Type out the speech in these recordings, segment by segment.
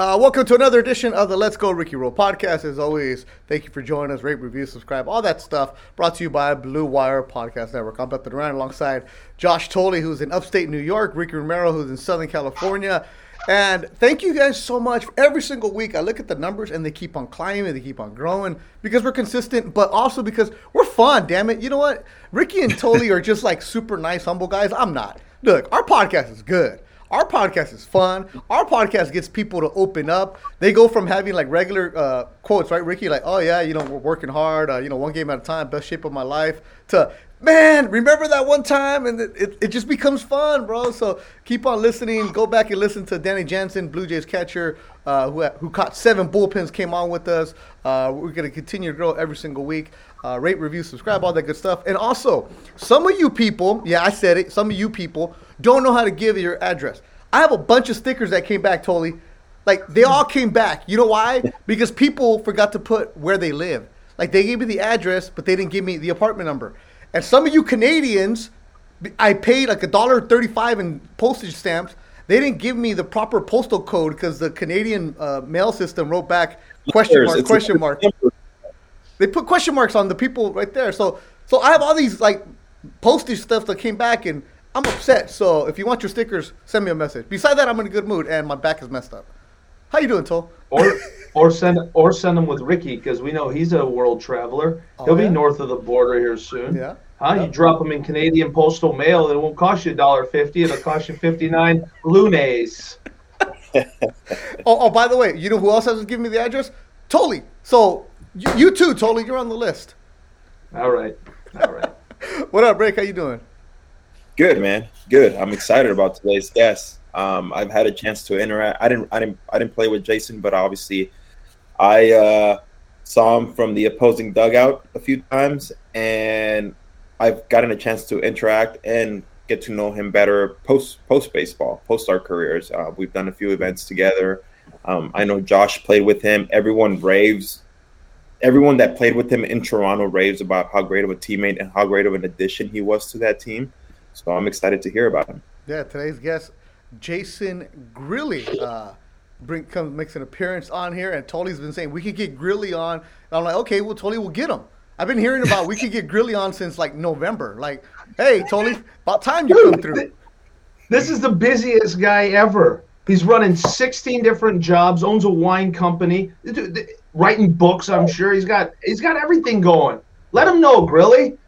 Uh, welcome to another edition of the Let's Go Ricky Roll podcast. As always, thank you for joining us. Rate, review, subscribe, all that stuff. Brought to you by Blue Wire Podcast Network. I'm Beth Duran alongside Josh Thole, who's in upstate New York, Ricky Romero, who's in Southern California. And thank you guys so much. Every single week, I look at the numbers and they keep on climbing, they keep on growing because we're consistent, but also because we're fun, damn it. You know what? Ricky and Thole are just like super nice, humble guys. I'm not. Look, our podcast is good. Our podcast is fun. Our podcast gets people to open up. They go from having like regular uh, quotes, right, Ricky? Like, oh yeah, you know, we're working hard. Uh, you know, one game at a time, best shape of my life. To man, remember that one time, and it, it, it just becomes fun, bro. So keep on listening. Go back and listen to Danny Jansen, Blue Jays catcher, uh, who who caught seven bullpens, came on with us. Uh, we're gonna continue to grow every single week. Uh, rate, review, subscribe, all that good stuff. And also, some of you people, yeah, I said it. Some of you people don't know how to give your address. I have a bunch of stickers that came back, totally. Like they all came back. You know why? Because people forgot to put where they live. Like they gave me the address, but they didn't give me the apartment number. And some of you Canadians, I paid like a dollar thirty-five in postage stamps. They didn't give me the proper postal code because the Canadian uh, mail system wrote back question mark, question mark. They put question marks on the people right there. So, so I have all these like postage stuff that came back, and I'm upset. So if you want your stickers, send me a message. Besides that, I'm in a good mood and my back is messed up. How you doing, Toll? Or or send or send them with Ricky because we know he's a world traveler. Oh, He'll yeah? be north of the border here soon. Yeah. Huh? Yep. You drop them in Canadian postal mail, it won't cost you a dollar fifty. It'll cost you fifty nine loonies. oh, oh, by the way, you know who else has given me the address? Thole. So you, you too, Thole. You're on the list. All right. All right. what up, Break? How you doing? Good, man. Good. I'm excited about today's guest. Um, I've had a chance to interact. I didn't, I didn't, I didn't play with Jason, but obviously, I uh, saw him from the opposing dugout a few times, and I've gotten a chance to interact and get to know him better post post baseball, post our careers. Uh, we've done a few events together. Um, I know Josh played with him. Everyone raves. Everyone that played with him in Toronto raves about how great of a teammate and how great of an addition he was to that team. So I'm excited to hear about him. Yeah, today's guest, Jason Grilli, uh, bring comes makes an appearance on here, and Thole's been saying we could get Grilli on. And I'm like, okay, well, Thole, we'll get him. I've been hearing about we could get Grilli on since like November. Like, hey, Thole, about time you come through. This is the busiest guy ever. He's running 16 different jobs, owns a wine company, writing books. I'm sure he's got he's got everything going. Let him know, Grilli.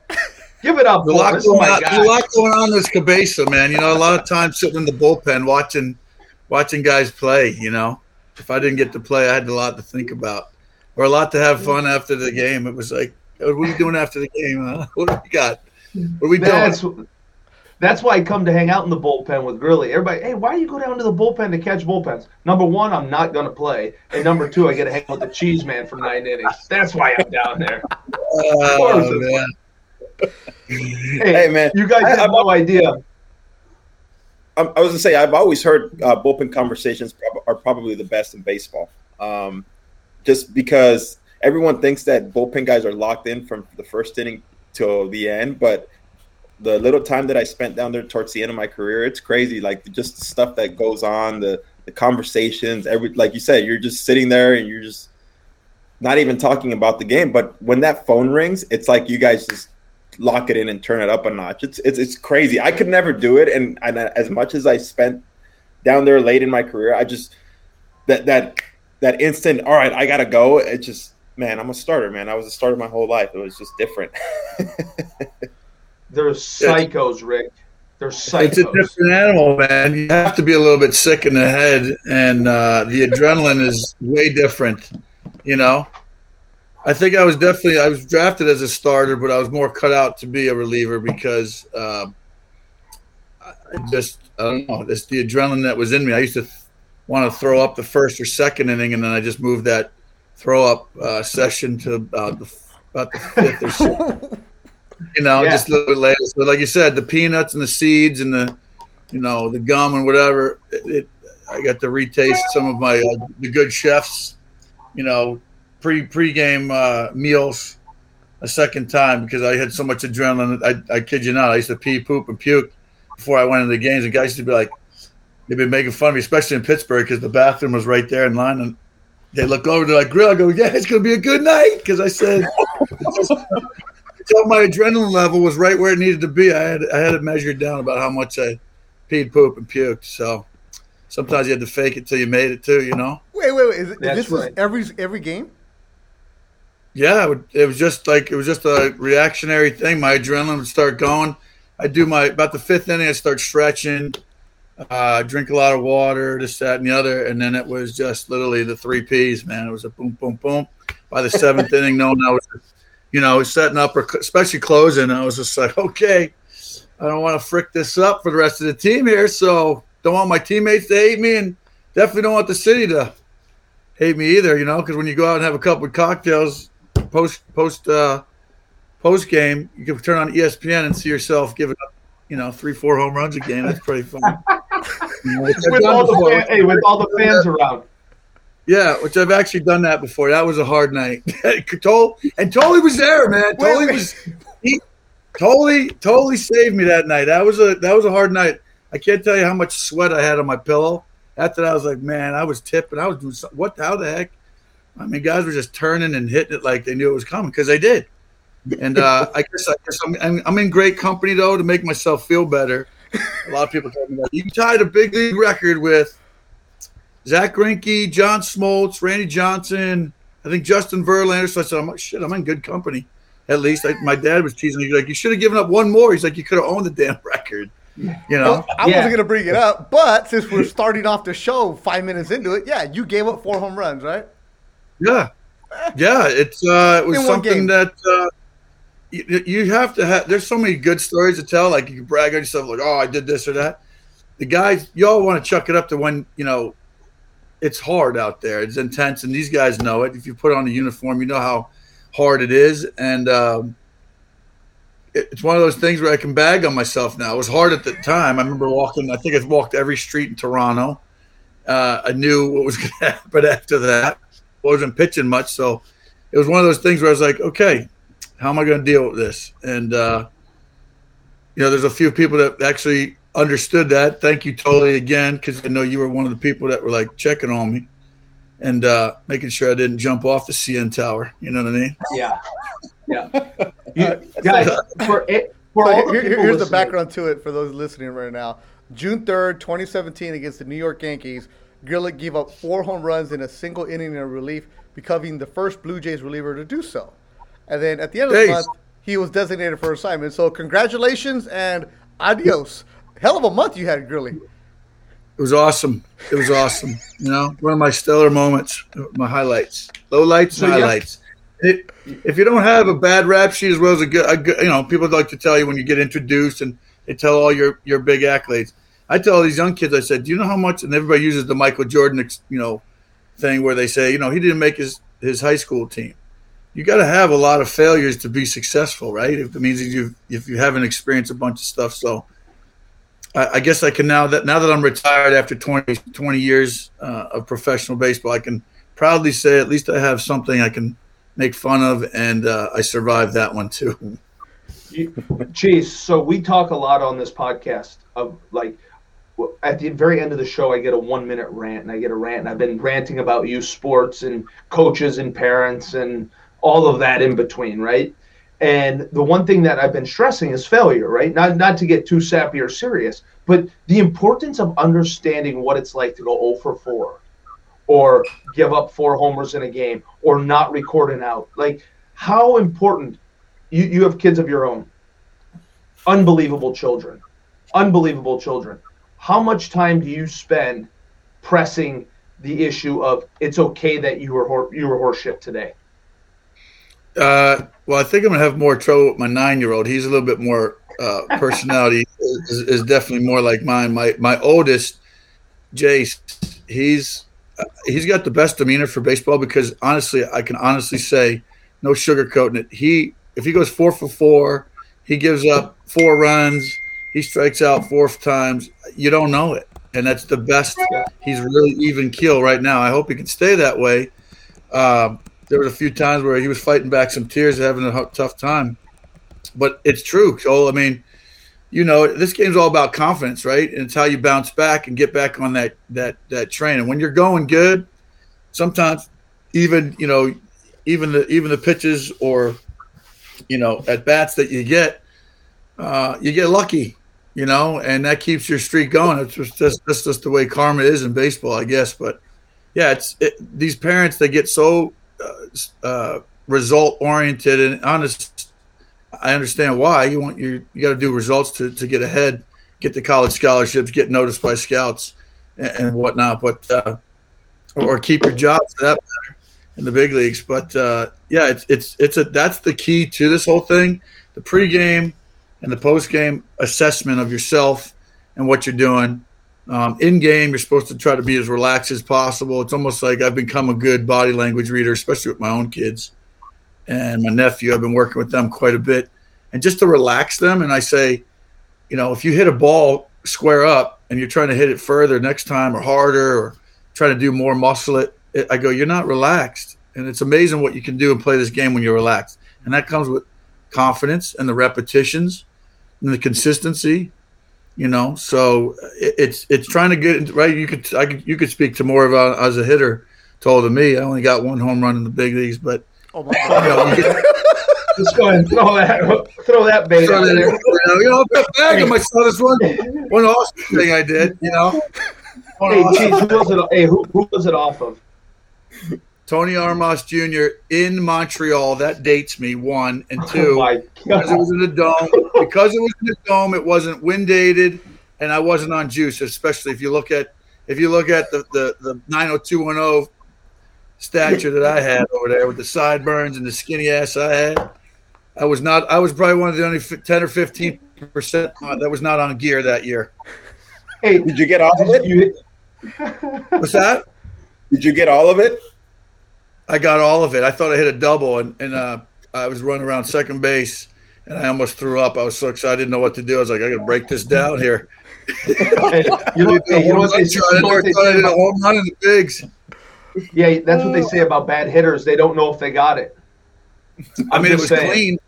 Give it up. A lot, going on, a lot going on this Cabeza, man. You know, a lot of times sitting in the bullpen watching watching guys play, you know. If I didn't get to play, I had a lot to think about. Or a lot to have fun after the game. It was like, oh, what are we doing after the game? Huh? What do we got? What are we that's, doing? That's why I come to hang out in the bullpen with Grilli. Everybody, hey, why do you go down to the bullpen to catch bullpens? Number one, I'm not going to play. And number two, I get to hang out with the cheese man for nine innings. That's why I'm down there. Oh, man hey, man, you guys I, have I, no idea. I, I was gonna say I've always heard uh, bullpen conversations are probably the best in baseball, um, just because everyone thinks that bullpen guys are locked in from the first inning till the end, but the little time that I spent down there towards the end of my career, it's crazy. Like just the stuff that goes on, the the conversations, every like you said, you're just sitting there and you're just not even talking about the game. But when that phone rings, it's like you guys just lock it in and turn it up a notch. It's it's it's crazy. I could never do it, and and as much as I spent down there late in my career, I just that that that instant. All right, I gotta go. It just man, I'm a starter, man. I was a starter my whole life. It was just different. They're psychos, Rick. They're psychos. It's a different animal, man. You have to be a little bit sick in the head, and uh, the adrenaline is way different. You know, I think I was definitely I was drafted as a starter, but I was more cut out to be a reliever because um, I just I don't know, just the adrenaline that was in me. I used to want to throw up the first or second inning, and then I just moved that throw up uh, session to about the, about the fifth or sixth. you know, Yeah. just a little bit later. So, like you said, the peanuts and the seeds and the, you know, the gum and whatever. It, it I got to retaste some of my uh, the good chefs, you know, pre pre-game uh, meals a second time because I had so much adrenaline. I, I kid you not, I used to pee, poop, and puke before I went into the games, and guys used to be like, they'd be making fun of me, especially in Pittsburgh, because the bathroom was right there in line, and they look over, they're like, "Grill," I go, "Yeah, it's gonna be a good night," because I said. Until my adrenaline level was right where it needed to be, I had I had it measured down about how much I peed, poop, and puked. So sometimes you had to fake it till you made it too, you know. Wait, wait, wait. Is it, this was right. every every game? Yeah, it, would, it was just like it was just a reactionary thing. My adrenaline would start going. I do my about the fifth inning. I start stretching, uh, drink a lot of water, this, that, and the other, and then it was just literally the three P's. Man, it was a boom, boom, boom. By the seventh inning, no, no, you know, setting up or especially closing, I was just like, okay, I don't want to frick this up for the rest of the team here. So don't want my teammates to hate me, and definitely don't want the city to hate me either. You know, because when you go out and have a couple of cocktails post post uh, post game, you can turn on ESPN and see yourself giving up, you know, three four home runs a game. That's pretty fun. You know, with all the fan, hey, with all the fans around. Yeah, which I've actually done that before. That was a hard night. Tol and Thole was there, man. Thole was he totally totally saved me that night. That was a that was a hard night. I can't tell you how much sweat I had on my pillow. After that, I was like, man, I was tipping. I was doing something. What the, how the heck? I mean, guys were just turning and hitting it like they knew it was coming because they did. And uh, I guess, I guess I'm, I'm, I'm in great company though to make myself feel better. A lot of people tell me that you tied a big league record with Zack Greinke, John Smoltz, Randy Johnson, I think Justin Verlander. So I said, I'm like, shit, I'm in good company. At least I, my dad was teasing me. Like, you should have given up one more. He's like, you could have owned the damn record. You know? Well, I Yeah. wasn't gonna bring it up, but since we're starting off the show five minutes into it, yeah, you gave up four home runs, right? Yeah, yeah. It's uh, it was something game. that uh, you, you have to have. There's so many good stories to tell. Like you can brag on yourself, like, oh, I did this or that. The guys, y'all want to chuck it up to when you know it's hard out there. It's intense, and these guys know it. If you put on a uniform, you know how hard it is, and um, it- it's one of those things where I can bag on myself now. It was hard at the time. I remember walking. I think I walked every street in Toronto. Uh, I knew what was going to happen after that. Wasn't pitching much, so it was one of those things where I was like, okay, how am I going to deal with this? And uh, you know, there's a few people that actually understood that. Thank you, totally again, because I know you were one of the people that were like checking on me and uh, making sure I didn't jump off the CN tower. You know what I mean? Yeah, yeah. You, guys, for it, for So all the here- people here's the background to it for those listening right now. June 3rd, 2017, against the New York Yankees, Grilli gave up four home runs in a single inning of relief, becoming the first Blue Jays reliever to do so. And then at the end of the month, he was designated for assignment. So congratulations and adios. Hell of a month you had, Grilli. It was awesome. It was awesome. You know, one of my stellar moments, my highlights, low lights, So, and yeah. highlights. It, if you don't have a bad rap sheet as well as a good, a good, you know, people like to tell you when you get introduced and they tell all your your big accolades. I tell these young kids, I said, do you know how much? And everybody uses the Michael Jordan, you know, thing where they say, you know, he didn't make his his high school team. You got to have a lot of failures to be successful, right? If it means you if you haven't experienced a bunch of stuff, so. I, guess I can now that now that I'm retired after 20, 20 years uh, of professional baseball, I can proudly say at least I have something I can make fun of, and uh, I survived that one too. Jeez, so we talk a lot on this podcast of like at the very end of the show, I get a one minute rant, and I get a rant, and I've been ranting about youth sports and coaches and parents and all of that in between, right? And the one thing that I've been stressing is failure, right? Not not to get too sappy or serious, but the importance of understanding what it's like to go 0 for 4 or give up four homers in a game or not record an out. Like how important you, you have kids of your own. Unbelievable children. Unbelievable children. How much time do you spend pressing the issue of it's okay that you were hor- you were horseshit today? Uh, well, I think I'm gonna have more trouble with my nine year old. He's a little bit more uh, personality is, is definitely more like mine. My my oldest, Jace, he's uh, he's got the best demeanor for baseball because honestly, I can honestly say, no sugarcoating it. He if he goes four for four, he gives up four runs, he strikes out four times. You don't know it, and that's the best. He's really even keel right now. I hope he can stay that way. Um, there was a few times where he was fighting back some tears, having a tough time, but it's true. So I mean you know, this game's all about confidence, right? And it's how you bounce back and get back on that that that train. And when you're going good, sometimes even you know, even the even the pitches or you know at bats that you get, uh, you get lucky, you know, and that keeps your streak going. It's just that's, just the way karma is in baseball, I guess. But yeah, it's it, these parents they get so uh, uh, result oriented and honest I understand why you want you you got to do results to, to get ahead, get the college scholarships, get noticed by scouts and, and whatnot, but uh, or keep your job for that matter in the big leagues. But uh, yeah, it's it's it's a that's the key to this whole thing: the pregame and the post game assessment of yourself and what you're doing. Um, in game, you're supposed to try to be as relaxed as possible. It's almost like I've become a good body language reader, especially with my own kids and my nephew. I've been working with them quite a bit, and just to relax them. And I say, you know, if you hit a ball square up and you're trying to hit it further next time or harder or trying to do more muscle it, it I go, you're not relaxed. And it's amazing what you can do and play this game when you're relaxed. And that comes with confidence and the repetitions and the consistency you know so it's it's trying to get right you could i could you could speak to more about uh, as a hitter told to me i only got one home run in the big leagues but Oh my God. Just go ahead and throw that throw that bait throw that there. You know, I'm back. My son is one one awesome thing I did. You know. Hey, geez, who was it? Hey, who, who was it off of? Tony Armas Jr. in Montreal. That dates me. One and oh two. Oh because it was in the dome. Because it was in the dome, it wasn't wind dated, and I wasn't on juice. Especially if you look at if you look at the the, the 90210 stature that I had over there with the sideburns and the skinny ass I had. I was not. I was probably one of the only ten or fifteen percent that was not on gear that year. Hey, did you get all of it? What's that? Did you get all of it? I got all of it. I thought I hit a double, and, and uh, I was running around second base, and I almost threw up. I was so excited, I didn't know what to do. I was like, I got to break this down here. you know, you know what they, I never thought I hit a home run in the bigs. Yeah, that's what they say about bad hitters. They don't know if they got it. I'm i mean, it was saying. clean.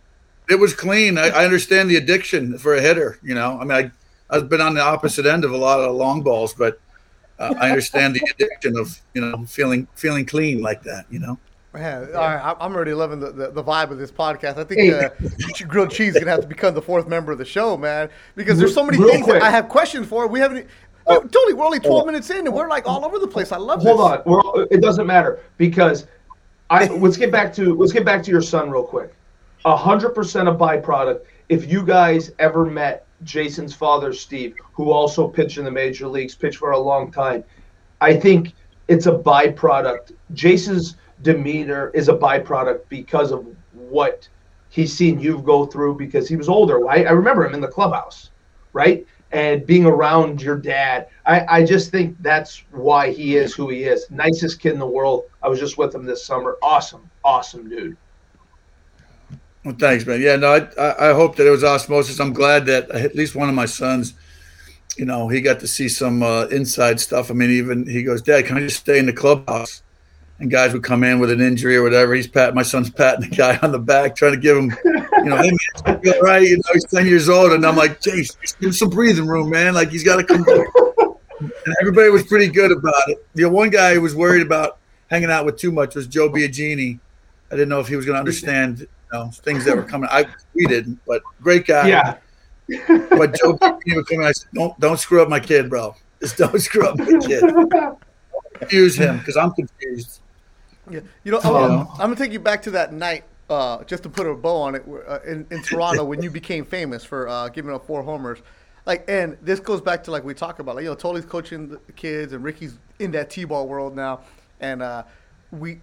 It was clean. I, I, understand the addiction for a hitter. You know, I mean, I, I've been on the opposite end of a lot of long balls, but uh, I understand the addiction of you know feeling feeling clean like that. You know. Man, all right, I'm already loving the, the, the, vibe of this podcast. I think uh, grilled cheese is gonna have to become the fourth member of the show, man, because there's so many Real things I have questions for. We haven't Oh, totally. We're only 12 minutes in and we're like all over the place. I love Hold this. on. We're, it doesn't matter because I let's get back to let's get back to your son real quick. A hundred percent a byproduct. If you guys ever met Jason's father, Steve, who also pitched in the major leagues, pitched for a long time, I think it's a byproduct. Jason's demeanor is a byproduct because of what he's seen you go through because he was older. I, I remember him in the clubhouse, right? and being around your dad. I, I just think that's why he is who he is. Nicest kid in the world. I was just with him this summer. Awesome, awesome dude. Well, thanks, man. Yeah, no, I, I hope that it was osmosis. I'm glad that at least one of my sons, you know, he got to see some uh, inside stuff. I mean, even he goes, Dad, can I just stay in the clubhouse? and guys would come in with an injury or whatever. He's patting my son's patting the guy on the back, trying to give him, you know, hey man, feel right. You know, he's ten years old, and I'm like, James, give him some breathing room, man. Like he's got to come. Back. And everybody was pretty good about it. The one guy who was worried about hanging out with too much was Joe Biagini. I didn't know if he was going to understand know, things that were coming. I we didn't, but great guy. Yeah. but Joe Biagini would come in. I said, don't don't screw up my kid, bro. Just don't screw up my kid. Confuse him because I'm confused. Yeah, you know, I'm, I'm, gonna take you back to that night, uh, just to put a bow on it, uh, in, in Toronto when you became famous for uh, giving up four homers. Like, and this goes back to like we talk about, like you know, Tony's coaching the kids, and Ricky's in that t-ball world now, and uh, we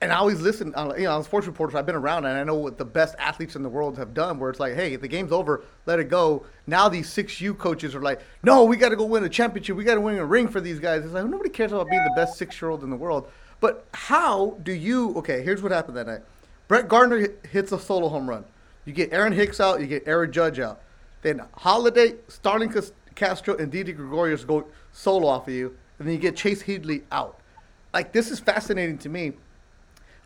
and I always listen. On, you know, on sports reporters, I've been around, and I know what the best athletes in the world have done. Where it's like, hey, the game's over, let it go. Now these six U coaches are like, no, we got to go win a championship. We got to win a ring for these guys. It's like nobody cares about being the best six year old in the world. But how do you? Okay, here's what happened that night. Brett Gardner hits a solo home run. You get Aaron Hicks out. You get Aaron Judge out. Then Holliday, Starlin Castro, and Didi Gregorius go solo off of you, and then you get Chase Headley out. Like this is fascinating to me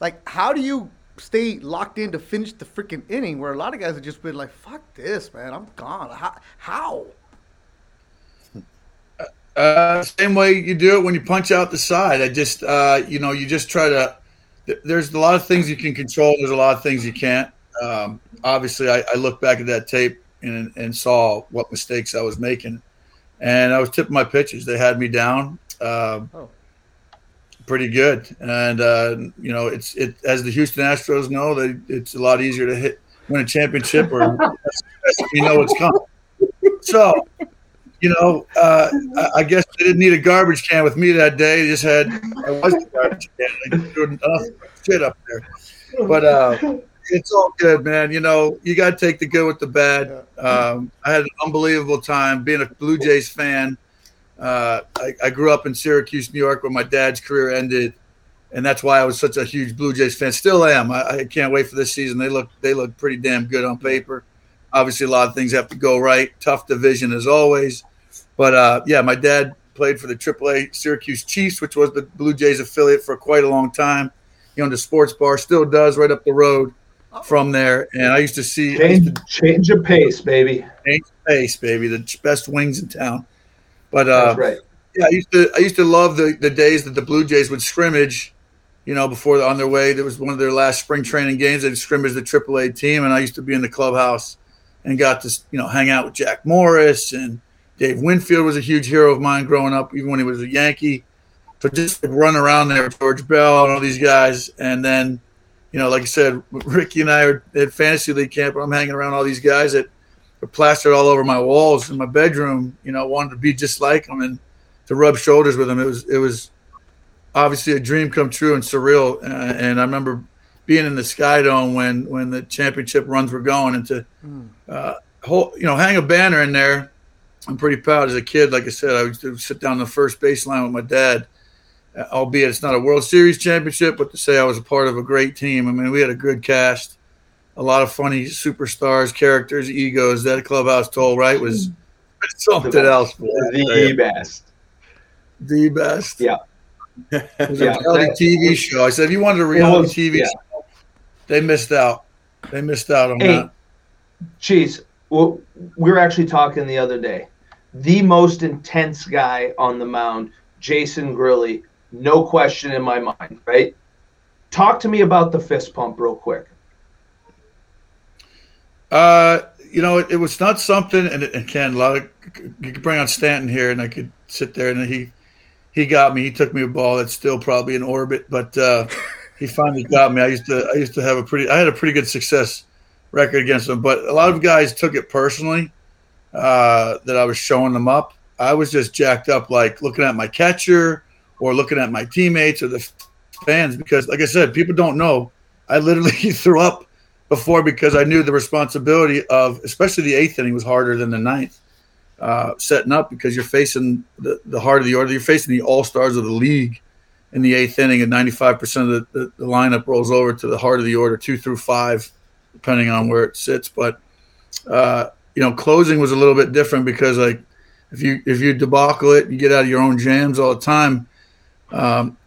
like, how do you stay locked in to finish the freaking inning where a lot of guys have just been like, fuck this, man, I'm gone. How? how? Uh, same way you do it when you punch out the side. I just, uh, you know, you just try to. There's a lot of things you can control. There's a lot of things you can't. Um, obviously, I, I look back at that tape and, and saw what mistakes I was making, and I was tipping my pitches. They had me down. Um, oh pretty good. And uh, you know, it's it as the Houston Astros know, they it's a lot easier to hit win a championship or you know what's coming. So, you know, uh, I guess they didn't need a garbage can with me that day. They just had I was the garbage can. They enough shit up there, but. Uh, it's all good, man. You know, you got to take the good with the bad. Um, I had an unbelievable time being a Blue Jays fan. Uh, I, I, grew up in Syracuse, New York, where my dad's career ended, and that's why I was such a huge Blue Jays fan. Still am. I, I, can't wait for this season. They look they look pretty damn good on paper. Obviously, a lot of things have to go right. Tough division as always, but uh, yeah, my dad played for the AAA Syracuse Chiefs, which was the Blue Jays affiliate for quite a long time. He owned a sports bar, still does, right up the road from there. And I used to see change, to, change of pace, baby. Change of pace, baby. The best wings in town. But uh, right. Yeah, I used to I used to love the, the days that the Blue Jays would scrimmage, you know, before on their way. There was one of their last spring training games. They'd scrimmage the AAA team, and I used to be in the clubhouse and got to you know hang out with Jack Morris and Dave Winfield was a huge hero of mine growing up, even when he was a Yankee. So just run around there George Bell and all these guys, and then, you know, like I said, Ricky and I are at fantasy league camp. But I'm hanging around all these guys that are plastered all over my walls in my bedroom. You know, wanted to be just like them and to rub shoulders with them. It was it was obviously a dream come true and surreal. Uh, and I remember being in the Sky Dome when when the championship runs were going, and to hmm. uh, hold, you know hang a banner in there. I'm pretty proud as a kid. Like I said, I would sit down the first baseline with my dad. Uh, albeit it's not a World Series championship, but to say I was a part of a great team. I mean, we had a good cast a lot of funny superstars, characters, egos. That clubhouse toll right was hmm. something else. The best. The best. Yeah. It was yeah. a reality TV show. I said, if you wanted a reality was, TV yeah. show, they missed out. They missed out on hey, that. Jeez, well, we were actually talking the other day. The most intense guy on the mound, Jason Grilli, no question in my mind, right? Talk to me about the fist pump real quick. Uh, you know, it, it, was not something, and, and Ken, a lot of you could bring on Stanton here, and I could sit there, and he he got me. He took me a ball that's still probably in orbit, but uh, he finally got me. I used to I used to have a pretty I had a pretty good success record against him, but a lot of guys took it personally uh, that I was showing them up. I was just jacked up, like looking at my catcher or looking at my teammates or the fans, because like I said, people don't know. I literally threw up before because I knew the responsibility of, especially the eighth inning was harder than the ninth. Uh, setting up because you're facing the, the heart of the order. You're facing the all stars of the league in the eighth inning, and 95% of the, the, the, lineup rolls over to the heart of the order, two through five, depending on where it sits. But uh, you know, closing was a little bit different because like if you if you debacle it, you get out of your own jams all the time. Um,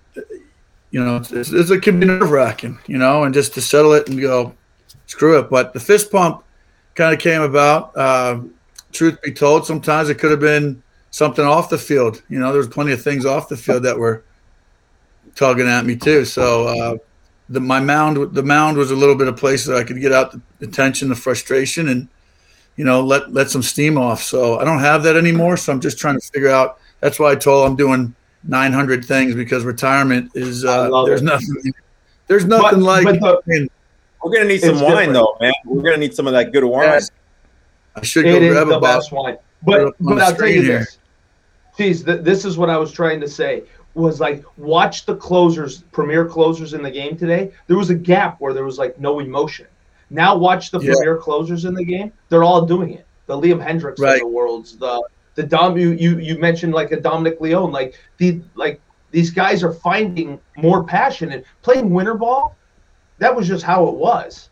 you know, it's, it's, it can be nerve wracking, you know, and just to settle it and go, screw it. But the fist pump kind of came about. Uh, truth be told, sometimes it could have been something off the field. You know, there was plenty of things off the field that were tugging at me too. So uh, the my mound the mound was a little bit of place that I could get out the, the tension, the frustration, and you know let let some steam off. So I don't have that anymore. So I'm just trying to figure out. That's why I told I'm doing 900 things because retirement is uh, there's it. nothing there's nothing but, like but the, we're gonna need some wine different. though, man. We're gonna need some of that good wine. Yes. I should go it grab is the best wine. But but I'll tell you here. this. Geez, th- this is what I was trying to say. was like watch the closers, premier closers in the game today. There was a gap where there was like no emotion. Now watch the Yeah. premier closers in the game. They're all doing it. The Liam Hendriks Right. of the worlds, the the Dom you, you you mentioned like a Dominic Leone, like the like these guys are finding more passion and playing winter ball. That was just how it was.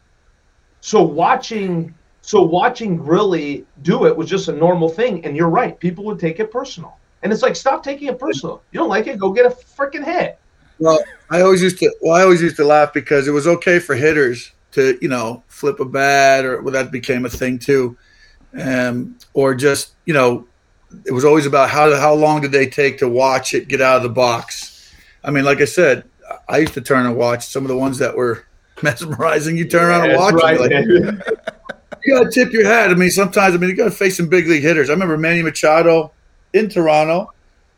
So watching so watching Grilli do it was just a normal thing. And you're right, people would take it personal. And it's like, stop taking it personal. You don't like it, go get a freaking hit. Well, I always used to. Well, I always used to laugh because it was okay for hitters to, you know, flip a bat, or well, that became a thing too, um, or just, you know, it was always about how how long did they take to watch it get out of the box. I mean, like I said, I used to turn and watch some of the ones that were mesmerizing. You turn around and watch. Like, you gotta tip your hat. I mean, sometimes I mean you gotta face some big league hitters. I remember Manny Machado in Toronto.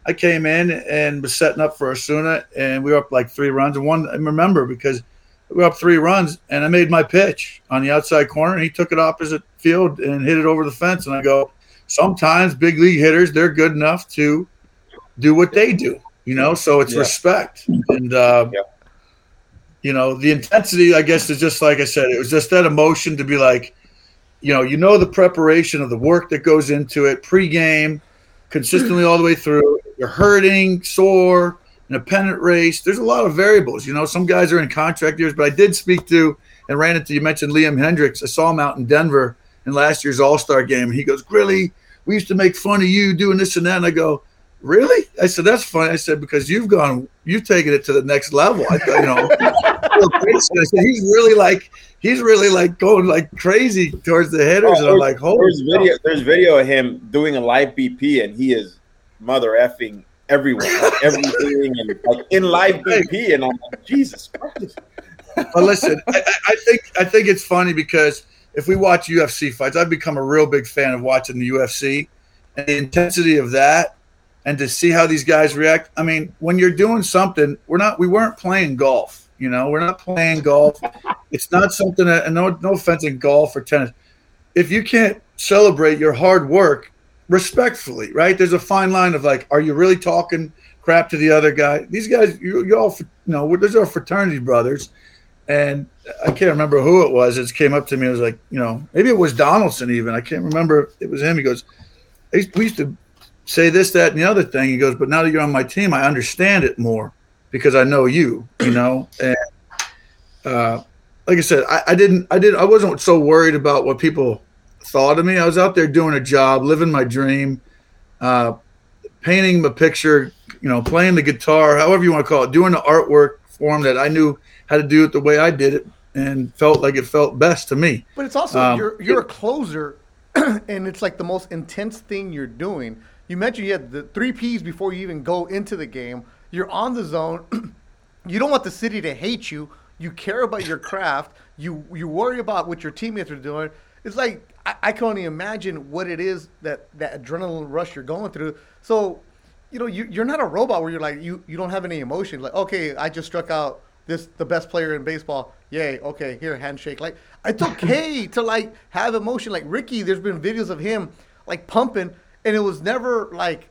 I came in and was setting up for Osuna, and we were up like three runs. And one I remember because we were up three runs, and I made my pitch on the outside corner, and he took it opposite field and hit it over the fence. And I go, sometimes big league hitters they're good enough to do what they do, you know. So it's Yeah. respect, and uh, Yeah. You know the intensity. I guess is just like I said, it was just that emotion to be like you know, you know the preparation of the work that goes into it, pregame, consistently all the way through. You're hurting, sore, in a pennant race. There's a lot of variables. You know, some guys are in contract years, but I did speak to and ran into you mentioned Liam Hendriks. I saw him out in Denver in last year's All Star game. He goes, Grilli, we used to make fun of you doing this and that. And I go, Really? I said, That's funny. I said, because you've gone, you've taken it to the next level. I thought, you know, I said, he's really like he's really like going like crazy towards the hitters. and I'm oh, like, holy there's video. There's video of him doing a live BP, and he is mother effing everyone, like everything, and like in live BP, and I'm like, Jesus Christ. But listen, I- I think I think it's funny because if we watch UFC fights, I've become a real big fan of watching the UFC and the intensity of that, and to see how these guys react. I mean, when you're doing something, we're not we weren't playing golf. You know, we're not playing golf. It's not something that, and no no offense in golf or tennis. If you can't celebrate your hard work respectfully, right? There's a fine line of like, are you really talking crap to the other guy? These guys, you, you all, you know, these are fraternity brothers and I can't remember who it was. It came up to me. It was like, you know, maybe it was Donaldson. Even I can't remember. It was him. He goes, "I used- "We used to say this, that, and the other thing." He goes, "But now that you're on my team, I understand it more because I know you. You know." And uh, like I said, I, I didn't, I didn't, I wasn't so worried about what people thought of me. I was out there doing a job, living my dream, uh, painting a picture, you know, playing the guitar, however you want to call it, doing the artwork form that I knew how to do it the way I did it and felt like it felt best to me. But it's also Um, you're you're a closer, and it's like the most intense thing you're doing. You mentioned you had the three P's before you even go into the game. You're on the zone. you don't want the city to hate you. You care about your craft. You you worry about what your teammates are doing. It's like I, I can only imagine what it is that that adrenaline rush you're going through. So, you know, you, you're not a robot where you're like you you don't have any emotion. Like okay, I just struck out this the best player in baseball. Yay, okay, here handshake. Like it's okay to like have emotion. Like Ricky, there's been videos of him like pumping, and it was never like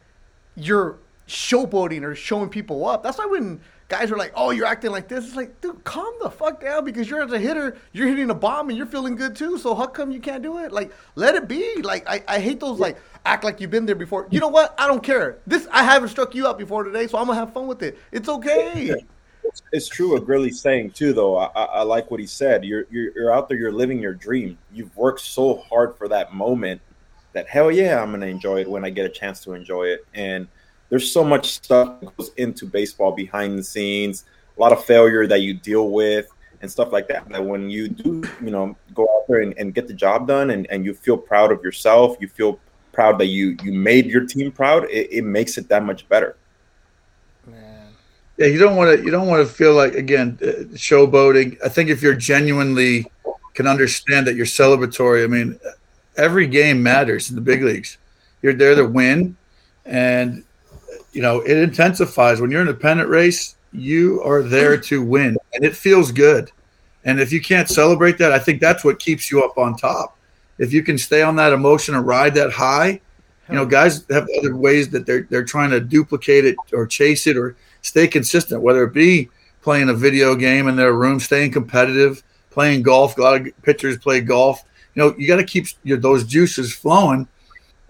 you're showboating or showing people up. That's why when guys are like, "Oh, you're acting like this," it's like, dude, calm the fuck down because you're as a hitter, you're hitting a bomb and you're feeling good too. So how come you can't do it? Like, let it be. Like, I, I hate those like act like you've been there before. You know what? I don't care. This I haven't struck you out before today, so I'm gonna have fun with it. It's okay. It's true what Grilli's saying too, though. I, I, I like what he said. You're, you're you're out there. You're living your dream. You've worked so hard for that moment that hell yeah, I'm gonna enjoy it when I get a chance to enjoy it. And there's so much stuff that goes into baseball behind the scenes. A lot of failure that you deal with and stuff like that. That when you do, you know, go out there and, and get the job done, and, and you feel proud of yourself, you feel proud that you you made your team proud. It, it makes it that much better. Man. Yeah, you don't want to. You don't want to feel like again uh, showboating. I think if you're genuinely can understand that you're celebratory. I mean, every game matters in the big leagues. You're there to win, and you know it intensifies when you're in a pennant race. You are there to win, and it feels good. And if you can't celebrate that, I think that's what keeps you up on top. If you can stay on that emotion and ride that high, you know, guys have other ways that they're they're trying to duplicate it or chase it or stay consistent, whether it be playing a video game in their room, staying competitive, playing golf. A lot of pitchers play golf. You know, you got to keep your, those juices flowing.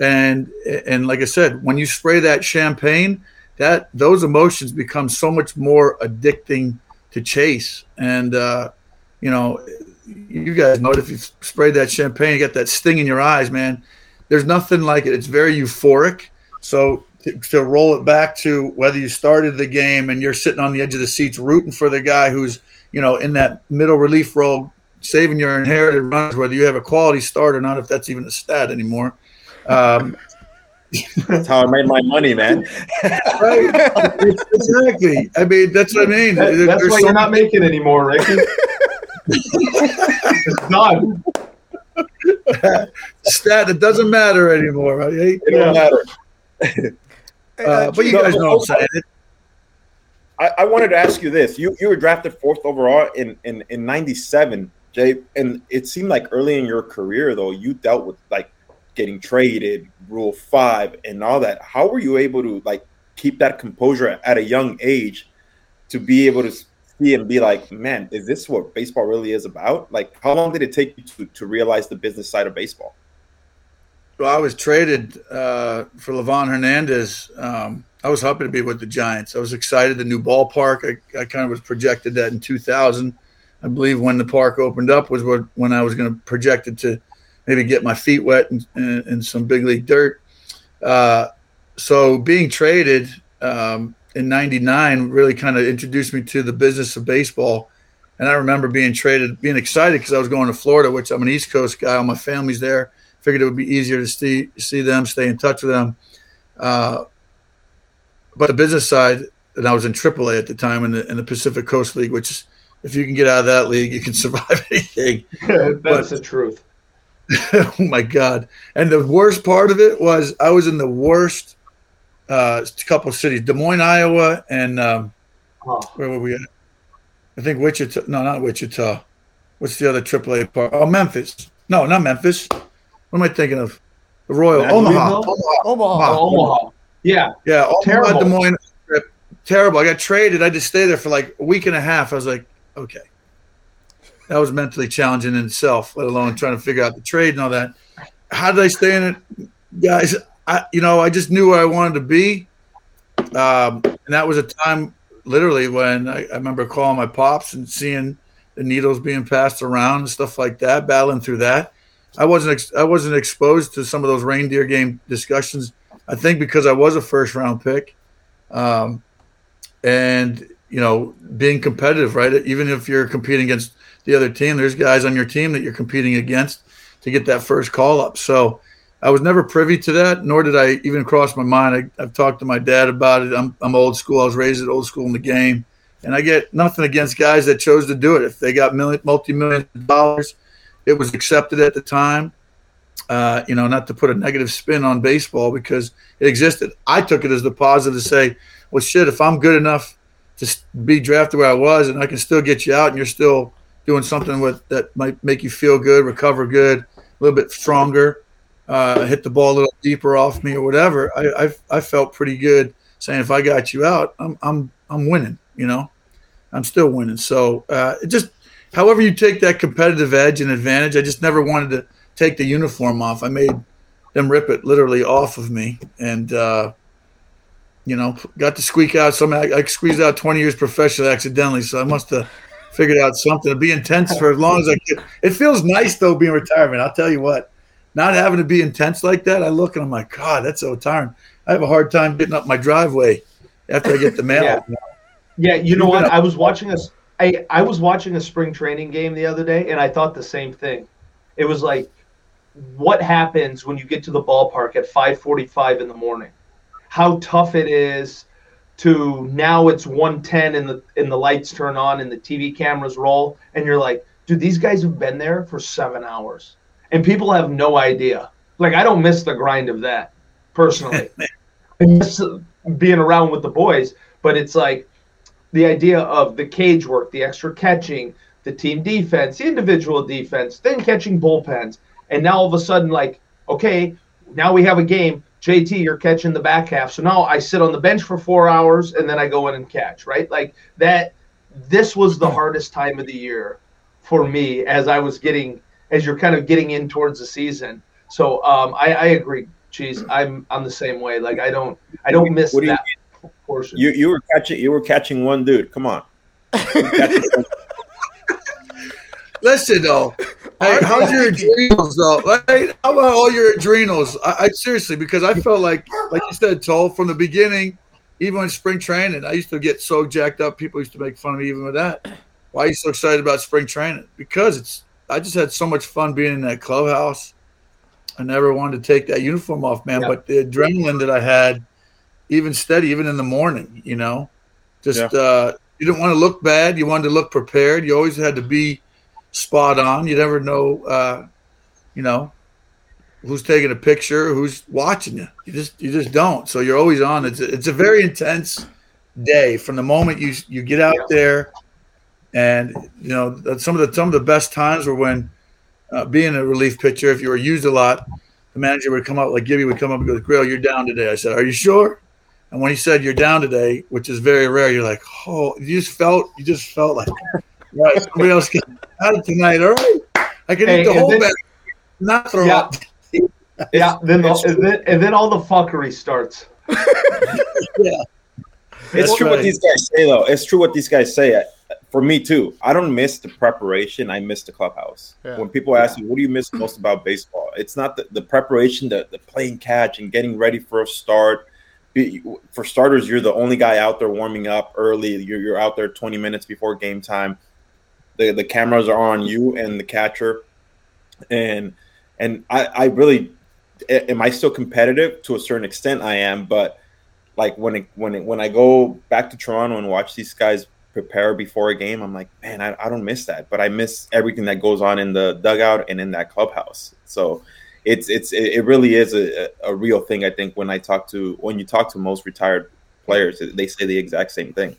And and like I said, when you spray that champagne, that those emotions become so much more addicting to chase. And uh, you know, you guys know if you spray that champagne, you get that sting in your eyes, man. There's nothing like it. It's very euphoric. So to, to roll it back to whether you started the game and you're sitting on the edge of the seats rooting for the guy who's you know in that middle relief role saving your inherited runs, whether you have a quality start or not, if that's even a stat anymore. Um, that's how I made my money, man. right? Exactly. I mean, that's what I mean. That, that's There's why so you're not making anymore, Ricky. it's done. stat it doesn't matter anymore, right? It Yeah. don't matter. Uh, but you No, guys know what I'm saying. I, I wanted to ask you this. You you were drafted fourth overall in in in '97, Jay, and it seemed like early in your career though you dealt with like getting traded, Rule Five, and all that. How were you able to like keep that composure at a young age to be able to see and be like, man, is this what baseball really is about? Like, how long did it take you to, to realize the business side of baseball? Well, I was traded uh, for Livan Hernandez. Um, I was happy to be with the Giants. I was excited. The new ballpark. I, I kind of was projected that in 2000. I believe when the park opened up was what, when I was going to projected to maybe get my feet wet in, some big league dirt. Uh, so being traded um, in '99 really kind of introduced me to the business of baseball. And I remember being traded, being excited because I was going to Florida, which I'm an East Coast guy. All my family's there figured it would be easier to see see them, stay in touch with them. Uh, but the business side, and I was in AAA at the time in the in the Pacific Coast League, which if you can get out of that league, you can survive anything. That's the truth. oh my god! And the worst part of it was I was in the worst uh, couple of cities: Des Moines, Iowa, and um, Oh, where were we at? I think Wichita. No, not Wichita. What's the other AAA park? Oh, Memphis. No, not Memphis. What am I thinking of? The Royal Nashville? Omaha. Omaha. Omaha. Oh, Omaha. Yeah. Yeah, Omaha, Terrible. Des Moines. Terrible. I got traded. I had to stay there for like a week and a half. I was like, okay. That was mentally challenging in itself, let alone trying to figure out the trade and all that. How did I stay in it, guys? I, you know, I just knew where I wanted to be, um, and that was a time, literally, when I, I remember calling my pops and seeing the needles being passed around and stuff like that, battling through that. I wasn't ex- I wasn't exposed to some of those reindeer game discussions. I think because I was a first round pick, um, and you know, being competitive, right? Even if you're competing against the other team, there's guys on your team that you're competing against to get that first call up. So I was never privy to that, nor did I even cross my mind. I, I've talked to my dad about it. I'm, I'm old school. I was raised at old school in the game, and I get nothing against guys that chose to do it. If they got million, multi-million dollars, it was accepted at the time. Uh, you know, not to put a negative spin on baseball because it existed. I took it as the positive to say, well, shit, if I'm good enough to be drafted where I was and I can still get you out and you're still doing something with that might make you feel good, recover good, a little bit stronger, uh, hit the ball a little deeper off me or whatever, I, I, I felt pretty good saying if I got you out, I'm, I'm, I'm winning, you know, I'm still winning. So uh, it just, however you take that competitive edge and advantage, I just never wanted to take the uniform off. I made them rip it literally off of me. And, uh, you know, got to squeak out some. I, I squeezed out 20 years professionally accidentally, so I must have figured out something to be intense for as long as I could. It feels nice though being retirement. I'll tell you what, not having to be intense like that. I look and I'm like, God, that's so tiring. I have a hard time getting up my driveway after I get the mail. Yeah. Yeah, you know what? I was watching a, I, I was watching a spring training game the other day, and I thought the same thing. It was like, what happens when you get to the ballpark at 5:45 in the morning? How tough it is to now it's 110 and the and the lights turn on and the TV cameras roll, and you're like, dude, these guys have been there for seven hours, and people have no idea. Like, I don't miss the grind of that personally. I miss being around with the boys, but it's like the idea of the cage work, the extra catching, the team defense, the individual defense, then catching bullpens. And now all of a sudden, like, okay, now we have a game. JT, you're catching the back half. So now I sit on the bench for four hours and then I go in and catch, right? Like that. This was the hardest time of the year for me as I was getting, as you're kind of getting in towards the season. So um, I, I agree, Cheese. I'm I'm the same way. Like I don't I don't miss What do you that portion. You you were catching you were catching one dude. Come on. Listen though, hey, how's your adrenals though? Like, how about all your adrenals? I, I seriously because I felt like, like you said, Toll, from the beginning, even in spring training, I used to get so jacked up. People used to make fun of me even with that. Why are you so excited about spring training? Because it's I just had so much fun being in that clubhouse. I never wanted to take that uniform off, man. Yeah. But the adrenaline that I had, even steady, even in the morning, you know, just Yeah. uh, you didn't want to look bad. You wanted to look prepared. You always had to be spot on. You never know, uh, you know, who's taking a picture, who's watching you. You just you just don't. So you're always on. It's a, it's a very intense day from the moment you you get out there, and you know some of the some of the best times were when uh, being a relief pitcher. If you were used a lot, the manager would come up, like Gibby would come up and go, "Grill, you're down today." I said, "Are you sure?" And when he said you're down today, which is very rare, you're like, "Oh," you just felt you just felt like, right? Somebody else get out of tonight. All right, I can Hey, eat the whole then- bag, not throw Yeah. up. yeah, then, the, and then and then all the fuckery starts. yeah. It's That's true what these guys say, though. It's true what these guys say. For me too, I don't miss the preparation. I miss the clubhouse. Yeah. When people ask me, "What do you miss most about baseball?" It's not the, the preparation, the, the playing catch, and getting ready for a start. For starters, you're the only guy out there warming up early. You're, you're out there 20 minutes before game time. The the cameras are on you and the catcher, and and I, I really am I still competitive to a certain extent. I am, but like when it, when it, when I go back to Toronto and watch these guys prepare before a game, I'm like, man, I, I don't miss that, but I miss everything that goes on in the dugout and in that clubhouse. So it's it's it really is a, a real thing. I think when I talk to when you talk to most retired players, they say the exact same thing.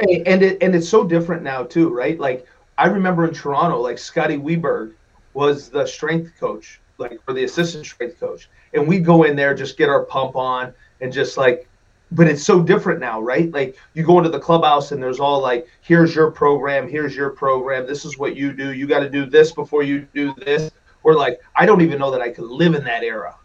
And it and it's so different now too, right? Like I remember in Toronto, like Scotty Weberg was the strength coach, like or the assistant strength coach, and we'd go in there just get our pump on and just like. But it's so different now, right? Like you go into the clubhouse and there's all like, here's your program, here's your program, this is what you do. You got to do this before you do this. Or like, I don't even know that I could live in that era.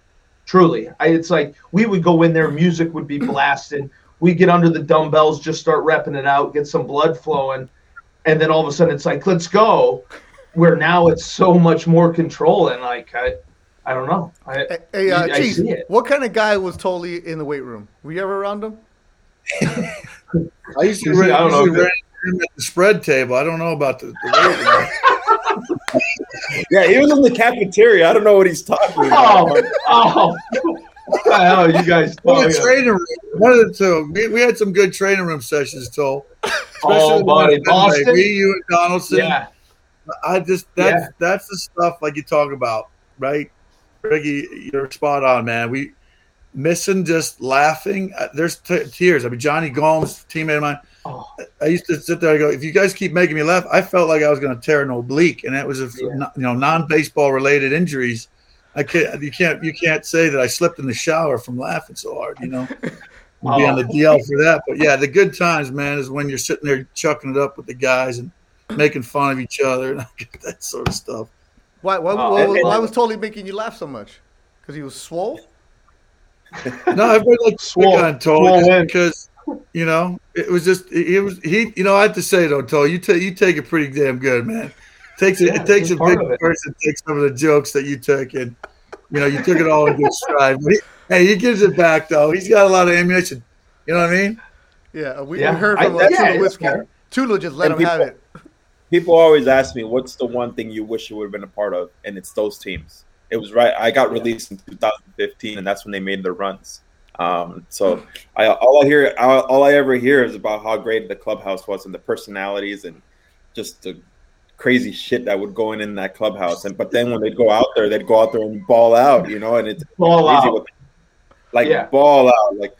Truly, I, it's like we would go in there, music would be blasting, We get under the dumbbells, just start repping it out, get some blood flowing, and then all of a sudden it's like, let's go. Where now it's so much more control and like I, I don't know. I, Hey, hey, uh, I Cheese, see it. what kind of guy was totally in the weight room? Were you ever around him? I used to, You see, I don't know usually if ran him at the spread table. I don't know about the, the weight room. Yeah, he was in the cafeteria. I don't know what he's talking about. Oh, oh, what the hell, you guys? Well, the talking? training room. One of the two. We, we had some good training room sessions, Toll. Oh, buddy. Boston. Me, you, and Donaldson. Yeah, I just that's Yeah. that's the stuff like you talk about, right? Ricky, you're spot on, man. We missing just laughing. Uh, There's t- tears. I mean, Jonny Gomes, teammate of mine. Oh. I used to sit there and go, if you guys keep making me laugh, I felt like I was going to tear an oblique, and that was a Yeah. you know non baseball related injuries. I can't you can't you can't say that I slipped in the shower from laughing so hard, you know. We'll be on the oh. DL for that, but yeah, the good times, man, is when you're sitting there chucking it up with the guys and making fun of each other and that sort of stuff. Why? Why, Oh, why, and- why was totally making you laugh so much? Because he was swole. No, everybody like Swole- on Toll swole just in. because you know it was just it was he. You know, I have to say though, Toll, you take you take it pretty damn good, man. takes it, Yeah, it takes a big person to take some of the jokes that you took and you know you took it all in good stride. But he, hey, he gives it back though. He's got a lot of ammunition. You know what I mean? Yeah, we, Yeah, we heard from uh, yeah, Tula it's Whiskey. fair. Tula just let And him have it. People always ask me, "What's the one thing you wish you would have been a part of?" And it's those teams. It was right. I got released in 2015, and that's when they made their runs. Um, so I all I hear, all, all I ever hear is about how great the clubhouse was and the personalities and just the crazy shit that would go in in that clubhouse. And but then when they'd go out there, they'd go out there and ball out, you know. And it's Ball crazy out. What- like Yeah. ball out. Like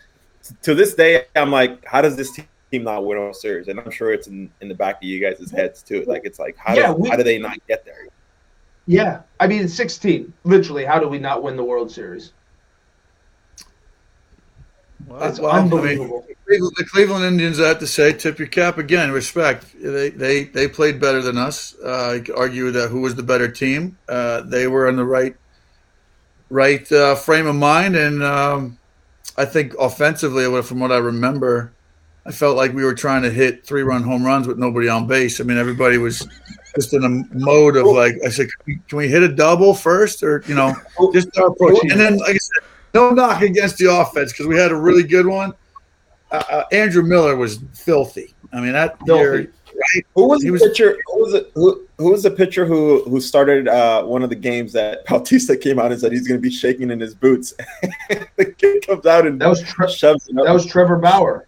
to this day, I'm like, how does this team not win a World Series? And I'm sure it's in, in the back of you guys' heads too. Like it's like, how, Yeah, does, we- how do they not get there? Yeah, I mean, 16. Literally, how do we not win the World Series? It's Well, I mean, unbelievable. The Cleveland Indians, I have to say, tip your cap again. Respect. They they they played better than us. Uh, I could argue that who was the better team. Uh, they were in the right right uh, frame of mind, and um, I think offensively, from what I remember, I felt like we were trying to hit three run home runs with nobody on base. I mean, everybody was just in a mode of like, I said, can we, can we hit a double first, or you know, just our approach. And then, like I said, no knock against the offense because we had a really good one. Uh, uh, Andrew Miller was filthy. I mean, that year, Filthy. Who was He the was- pitcher? Who was it? Who, who was the pitcher who who started uh, one of the games that Bautista came out and said he's going to be shaking in his boots? the kid comes out and That was Tre- shoves it up. that was Trevor Bauer.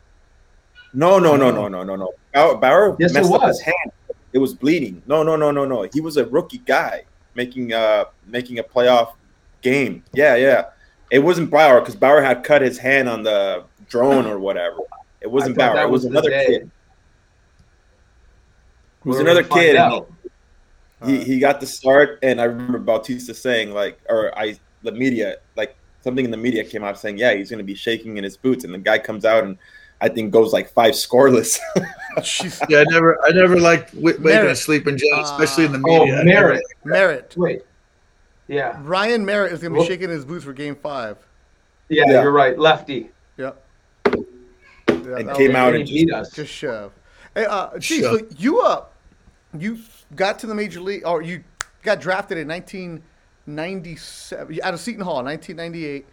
no, no, no, no, no, no, no. Bauer, Bauer Yes, it messed up was. his hand. It was bleeding. No, no, no, no, no. He was a rookie guy making uh making a playoff game. Yeah, yeah. It wasn't Bauer because Bauer had cut his hand on the drone or whatever. It wasn't Bauer. that It was the another day. kid. It was We're another kid. and out. he, he got the start, and I remember Bautista saying like, or I the media like something in the media came out saying, yeah, he's going to be shaking in his boots, and the guy comes out and I think goes like five scoreless. Yeah, I never, I never liked w- waking Merritt. a sleeping giant, especially in the Oh, media. I never- Merritt. Merritt. Wait. Yeah. Ryan Merritt is going to be Whoop. shaking his boots for game five. yeah. Yeah. you're right. Lefty. Yep. Yeah, And came out And and he beat us. Just shove. Hey, uh, geez, Shove. so you uh, you got to the major league, or you got drafted in 1997 out of Seton Hall, 1998,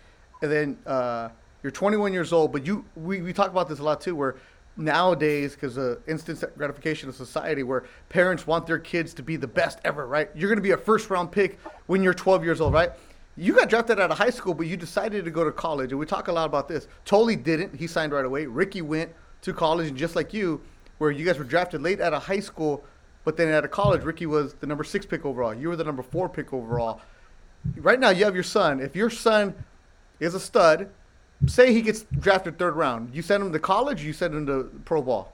and then uh, you're 21 years old. But you, we, we talk about this a lot too, where nowadays, because of instant gratification of society, where parents want their kids to be the best ever, right? You're going to be a first round pick when you're 12 years old, right? You got drafted out of high school, but you decided to go to college, and we talk a lot about this. Totally didn't. He signed right away. Ricky went to college, and just like you, where you guys were drafted late out of high school, but then out of college, Ricky was the number six pick overall. You were the number four pick overall. Right now, you have your son. If your son is a stud, say he gets drafted third round, you send him to college, you send him to pro ball.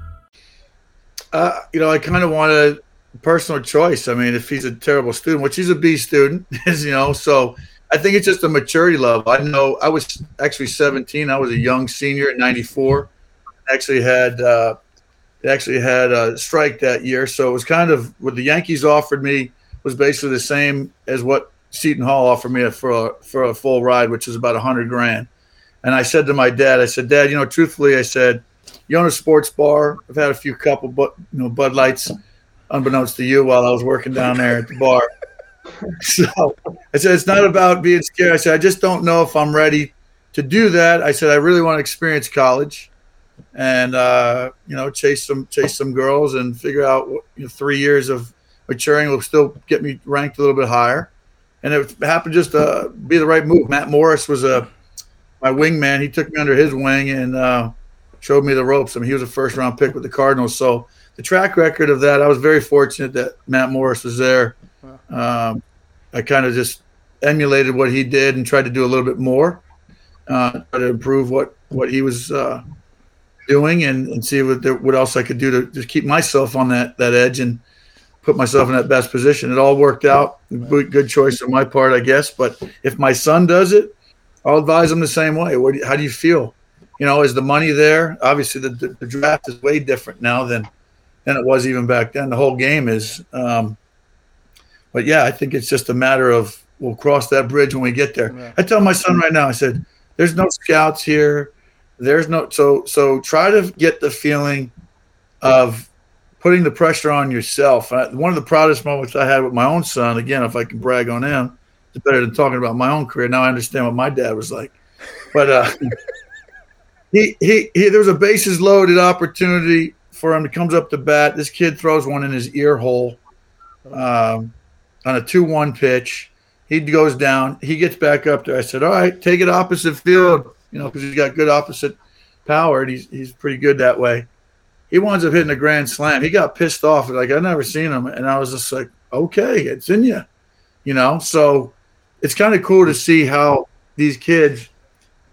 Uh, you know, I kind of want a personal choice. I mean, if he's a terrible student, which he's a B student, is you know, so I think it's just a maturity level. I know I was actually 17. I was a young senior in '94. Actually had uh, actually had a strike that year, so it was kind of what the Yankees offered me was basically the same as what Seton Hall offered me for a, for a full ride, which is about a hundred grand. And I said to my dad, I said, Dad, you know, truthfully, I said, you own a sports bar. I've had a few couple, but you know, Bud Lights, unbeknownst to you, while I was working down there at the bar. So I said, it's not about being scared. I said, I just don't know if I'm ready to do that. I said, I really want to experience college, and uh, you know, chase some chase some girls and figure out what, you know, three years of maturing will still get me ranked a little bit higher. And it happened just to be the right move. Matt Morris was a my wingman. He took me under his wing and uh, showed me the ropes. I mean, he was a first round pick with the Cardinals. So the track record of that, I was very fortunate that Matt Morris was there. Um, I kind of just emulated what he did and tried to do a little bit more, uh, to improve what what he was uh, doing and, and see what what else I could do to just keep myself on that that edge and put myself in that best position. It all worked out. Good, choice on my part, I guess. But if my son does it, I'll advise him the same way. What? How do you feel? You know, is the money there? Obviously, the, the, draft is way different now than than it was even back then. The whole game is. Um, but yeah, I think it's just a matter of we'll cross that bridge when we get there. Yeah. I tell my son right now. I said, "There's no scouts here. There's no so so try to get the feeling of putting the pressure on yourself. I, one of the proudest moments I had with my own son, again, if I can brag on him, it's better than talking about my own career. Now I understand what my dad was like, but uh, he, he he there was a bases loaded opportunity for him. He comes up to bat. This kid throws one in his ear hole um, on a two-one pitch. He goes down. He gets back up there. I said, "All right, take it opposite field." you know, because he's got good opposite power and he's he's pretty good that way. He winds up hitting a grand slam. He got pissed off. Like I've never seen him, and I was just like, okay, it's in you, you know. So it's kind of cool to see how these kids.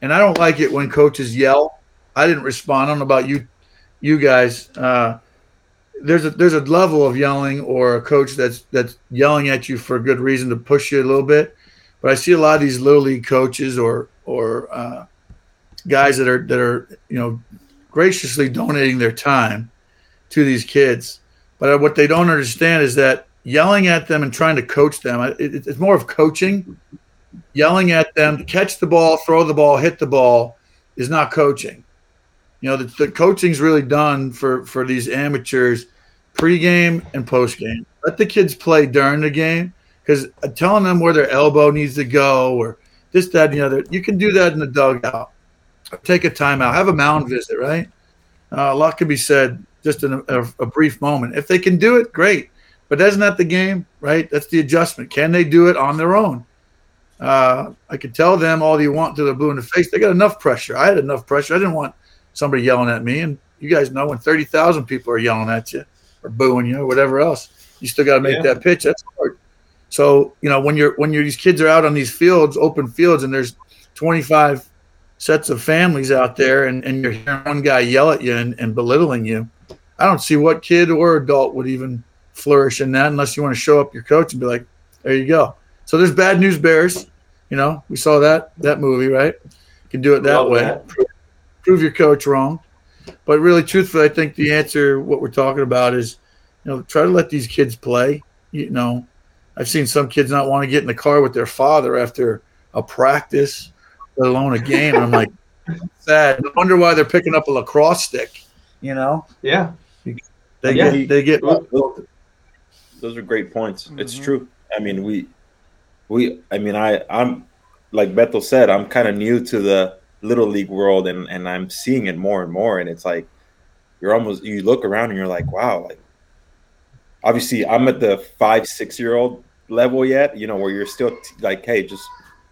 And I don't like it when coaches yell. I didn't respond. I don't know about you, you guys. Uh, there's a there's a level of yelling or a coach that's that's yelling at you for a good reason to push you a little bit. But I see a lot of these little league coaches or or uh, guys that are that are you know graciously donating their time to these kids. But what they don't understand is that yelling at them and trying to coach them, it, it's more of coaching. Yelling at them to catch the ball, throw the ball, hit the ball is not coaching. You know, the, the coaching's really done for for these amateurs pregame and postgame. Let the kids play during the game because telling them where their elbow needs to go or this, that, and the other, you can do that in the dugout. Take a timeout, have a mound visit, right? Uh, a lot can be said just in a, a, a, brief moment. If they can do it, great. But isn't that the game, right? That's the adjustment. Can they do it on their own? Uh, I could tell them all you want to the blue in the face. They got enough pressure. I had enough pressure. I didn't want somebody yelling at me. And you guys know when 30,000 people are yelling at you or booing you or whatever else, you still got to make yeah. that pitch. That's hard. So, you know, when you're, when you're, these kids are out on these fields, open fields, and there's 25 sets of families out there and, and you're hearing one guy yell at you and, and belittling you, I don't see what kid or adult would even flourish in that unless you want to show up your coach and be like, there you go. So there's bad news bears. You know, we saw that that movie, right? You can do it that way. That prove your coach wrong. But really, truthfully, I think the answer, what we're talking about, is you know try to let these kids play. You know, I've seen some kids not want to get in the car with their father after a practice, let alone a game. And I'm like, sad. No wonder why they're picking up a lacrosse stick. You know? Yeah. They yeah. get. They get. Those are great points. Mm-hmm. It's true. I mean, we, we. I mean, I. I'm like Beto said. I'm kind of new to the little league world and and I'm seeing it more and more and it's like you're almost you look around and you're like wow like obviously I'm at the 5 6 year old level yet you know where you're still t- like hey just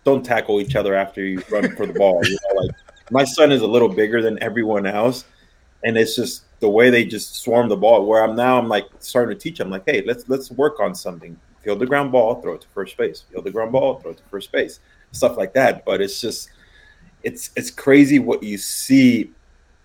don't tackle each other after you run for the ball you know like my son is a little bigger than everyone else and it's just the way they just swarm the ball where I'm now I'm like starting to teach them like hey let's let's work on something field the ground ball throw it to first base. Field the ground ball throw it to first base. Stuff like that. But it's just it's it's crazy what you see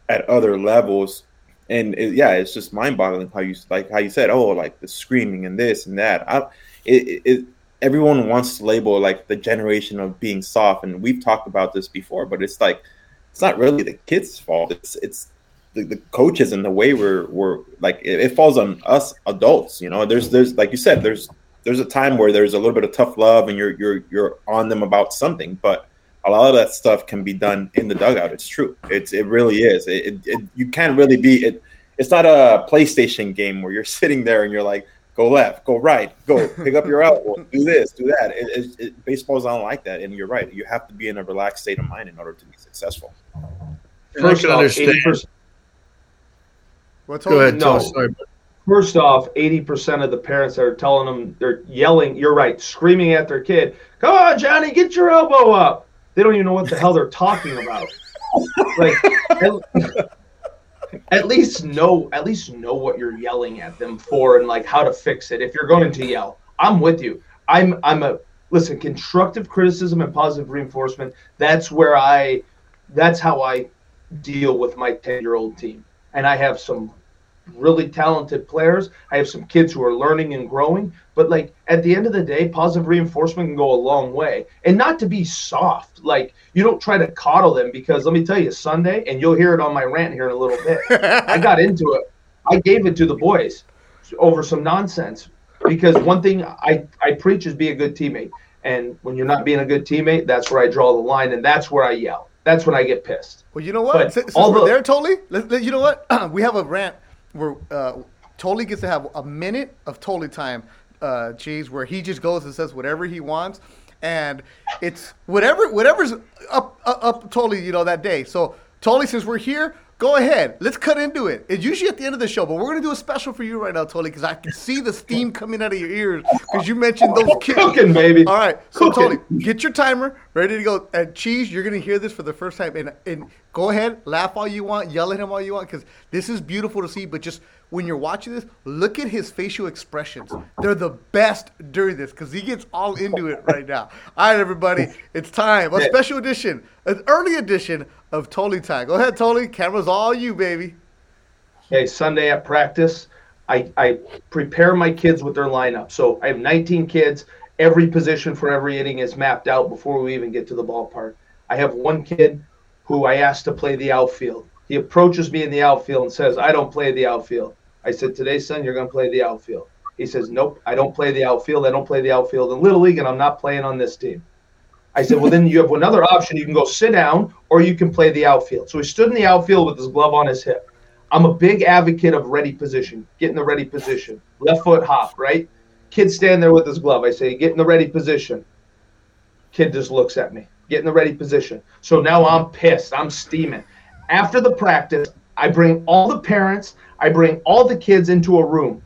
at other levels. And it, yeah it's just mind-boggling how you like how you said oh like the screaming and this and that. I, it, it everyone wants to label like the generation of being soft. And we've talked about this before but it's like it's not really the kids fault. It's it's the, the coaches and the way we're we're like it, it falls on us adults you know? There's there's like you said there's there's a time where there's a little bit of tough love and you're you're you're on them about something but a lot of that stuff can be done in the dugout. It's true. It's it really is. It, it, it, you can't really be it. It's not a PlayStation game where you're sitting there and you're like, go left, go right, go pick up your elbow, do this, do that. It, it, baseball's not like that, and you're right. You have to be in a relaxed state of mind in order to be successful. First off, understand. What's go ahead, no. Sorry. First off, eighty percent of the parents are telling them they're yelling. You're right, screaming at their kid. Come on, Johnny, get your elbow up they don't even know what the hell they're talking about. like, at, at, least know, at least know what you're yelling at them for, and like how to fix it. If you're going to yell, I'm with you. I'm, I'm a listen. Constructive criticism and positive reinforcement. That's where I, that's how I deal with my ten year old team, and I have some really talented players. I have some kids who are learning and growing. But like at the end of the day, positive reinforcement can go a long way. And not to be soft. Like you don't try to coddle them because let me tell you, Sunday, and you'll hear it on my rant here in a little bit. I got into it. I gave it to the boys over some nonsense. Because one thing I, I preach is be a good teammate. And when you're not being a good teammate, that's where I draw the line and that's where I yell. That's when I get pissed. Well, you know what? But Since we're there, totally. You know what? we have a rant where uh, Totally gets to have a minute of Totally time, uh, cheese, where he just goes and says whatever he wants, and it's whatever whatever's up up, up Totally, you know, that day. So Totally, since we're here, go ahead. Let's cut into it. It's usually at the end of the show, but we're gonna do a special for you right now, Tony, because I can see the steam coming out of your ears because you mentioned those kids. Cooking, baby. All right, so Cooking. Tony, get your timer ready to go. And Cheese, you're gonna hear this for the first time, and and go ahead, laugh all you want, yell at him all you want, because this is beautiful to see. But just when you're watching this, look at his facial expressions. They're the best during this because he gets all into it right now. All right, everybody, it's time. A special edition, an early edition of Tolly Time. Go ahead, Tolly. Camera's all you, baby. Hey, Sunday at practice, I, I prepare my kids with their lineup. So I have 19 kids. Every position for every inning is mapped out before we even get to the ballpark. I have one kid who I asked to play the outfield. He approaches me in the outfield and says, I don't play the outfield. I said, Today, son, you're going to play the outfield. He says, Nope, I don't play the outfield. I don't play the outfield in Little League, and I'm not playing on this team. I said, Well, then you have another option. You can go sit down or you can play the outfield. So he stood in the outfield with his glove on his hip. I'm a big advocate of ready position, get in the ready position, left foot hop, right? Kid stand there with his glove. I say, Get in the ready position. Kid just looks at me, get in the ready position. So now I'm pissed. I'm steaming. After the practice, I bring all the parents, I bring all the kids into a room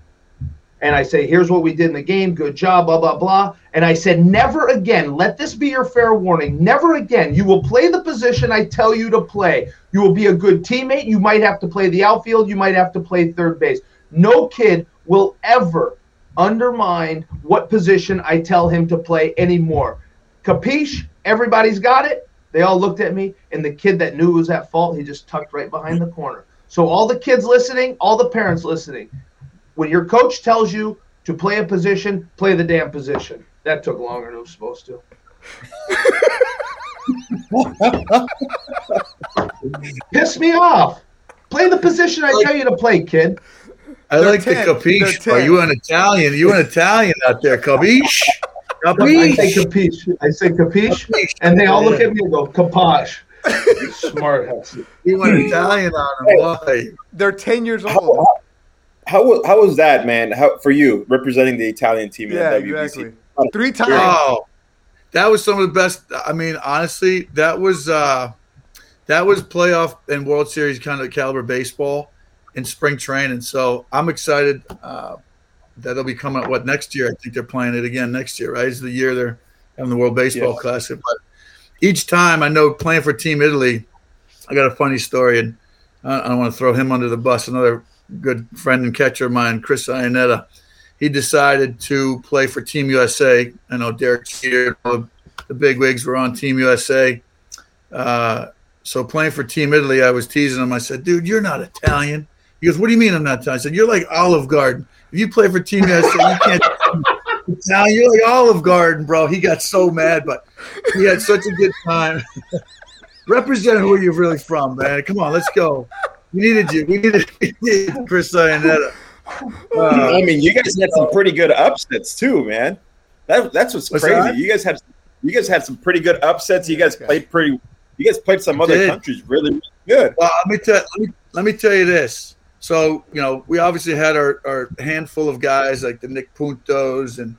and I say, here's what we did in the game. Good job, blah, blah, blah. And I said, never again, let this be your fair warning. Never again. You will play the position I tell you to play. You will be a good teammate. You might have to play the outfield. You might have to play third base. No kid will ever undermine what position I tell him to play anymore. Capiche? Everybody's got it. They all looked at me, and the kid that knew was at fault, he just tucked right behind the corner. So, all the kids listening, all the parents listening, when your coach tells you to play a position, play the damn position. That took longer than it was supposed to. Piss me off. Play the position I tell you to play, kid. I They're like 10. the capiche. They're you an Italian? You an Italian out there, capiche? Capiche. I say Capiche? capiche. I say capiche, and they all look at me and go capache. You Smart ass. You an Italian on him, boy. They're 10 years How, old. How, how, how was that, man? How for you representing the Italian team in Yeah, the WBC? exactly. Three times. Oh, that was some of the best. I mean, honestly, that was uh, that was playoff and World Series kind of caliber baseball in spring training. So I'm excited uh, that they'll be coming up. What next year? I think they're playing it again next year. Right? Is the year they're having the World Baseball Yes. Classic. But each time, I know playing for Team Italy. I got a funny story, and I I don't want to throw him under the bus. Another good friend and catcher of mine, Chris Iannetta he decided to play for Team USA. I know Derek Jeter, the, big wigs were on Team USA. Uh, so playing for Team Italy, I was teasing him. I said, "Dude, you're not Italian." He goes, "What do you mean I'm not Italian?" I said, "You're like Olive Garden. If you play for Team USA, you can't." Italian, you're like Olive Garden, bro. He got so mad, but he had such a good time. Represent who you're really from, man. Come on, let's go. We needed you. We needed, we needed Chris Iannetta. Uh, I mean, you guys had some pretty good upsets too, man. That, that's what's, What's crazy. that? You guys had you guys had some pretty good upsets. You guys Okay. played pretty. You guys played some other did. countries really, really good. Well, let me tell let me, let me tell you this. So you know, we obviously had our, our handful of guys like the Nick Puntos and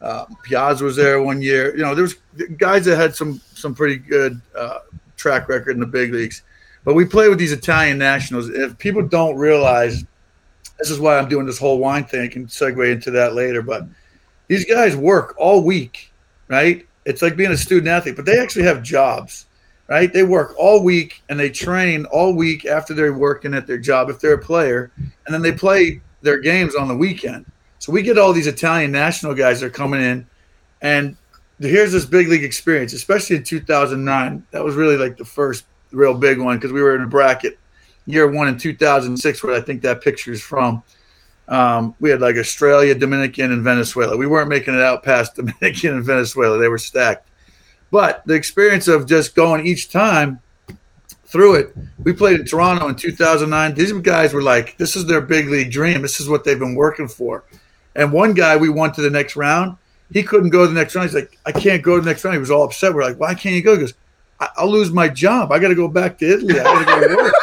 uh, Piazza was there one year. You know, there was guys that had some some pretty good uh, track record in the big leagues. But we play with these Italian nationals. If people don't realize, this is why I'm doing this whole wine thing. I can segue into that later. But these guys work all week, right? It's like being a student athlete, but they actually have jobs right? They work all week and they train all week after they're working at their job if they're a player, and then they play their games on the weekend. So we get all these Italian national guys that are coming in, and here's this big league experience, especially in 2009. That was really like the first real big one because we were in a bracket year one in 2006, where I think that picture is from. Um, we had like Australia, Dominican, and Venezuela. We weren't making it out past Dominican and Venezuela. They were stacked. But the experience of just going each time through it, we played in Toronto in 2009. These guys were like, this is their big league dream. This is what they've been working for. And one guy we won to the next round. He couldn't go to the next round. He's like, I can't go to the next round. He was all upset. We're like, why can't you go? He goes, I'll lose my job. I got to go back to Italy. I got to go work.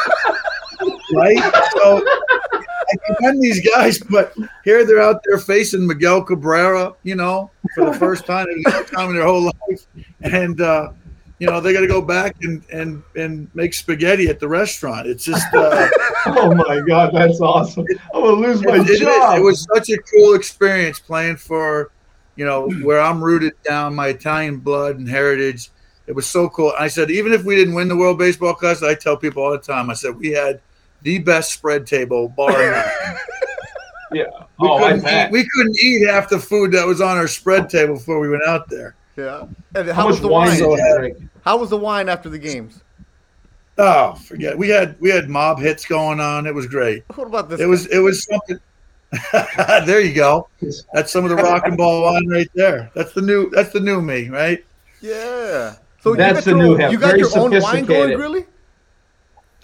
right? So I commend these guys, but here they're out there facing Miguel Cabrera, you know, for the first time in time in their whole life. And, uh, you know, they got to go back and, and, and make spaghetti at the restaurant. It's just, uh, Oh my god, that's awesome! I'm gonna lose my it, it- job. it was such a cool experience playing for, you know, where I'm rooted down my Italian blood and heritage. It was so cool. I said, even if we didn't win the World Baseball Classic, I tell people all the time, I said, we had the best spread table, bar none. yeah. We, Oh, couldn't eat, we couldn't eat half the food that was on our spread table before we went out there. Yeah. And how, How was the wine wine? did? How was the wine after the games? Oh, forget. We had we had mob hits going on. It was great. What about this? It was it was something. there you go. That's some of the rock and ball wine right there. That's the new that's the new me, right? Yeah. So That's you got the your, new him. You got Very your own wine going, really?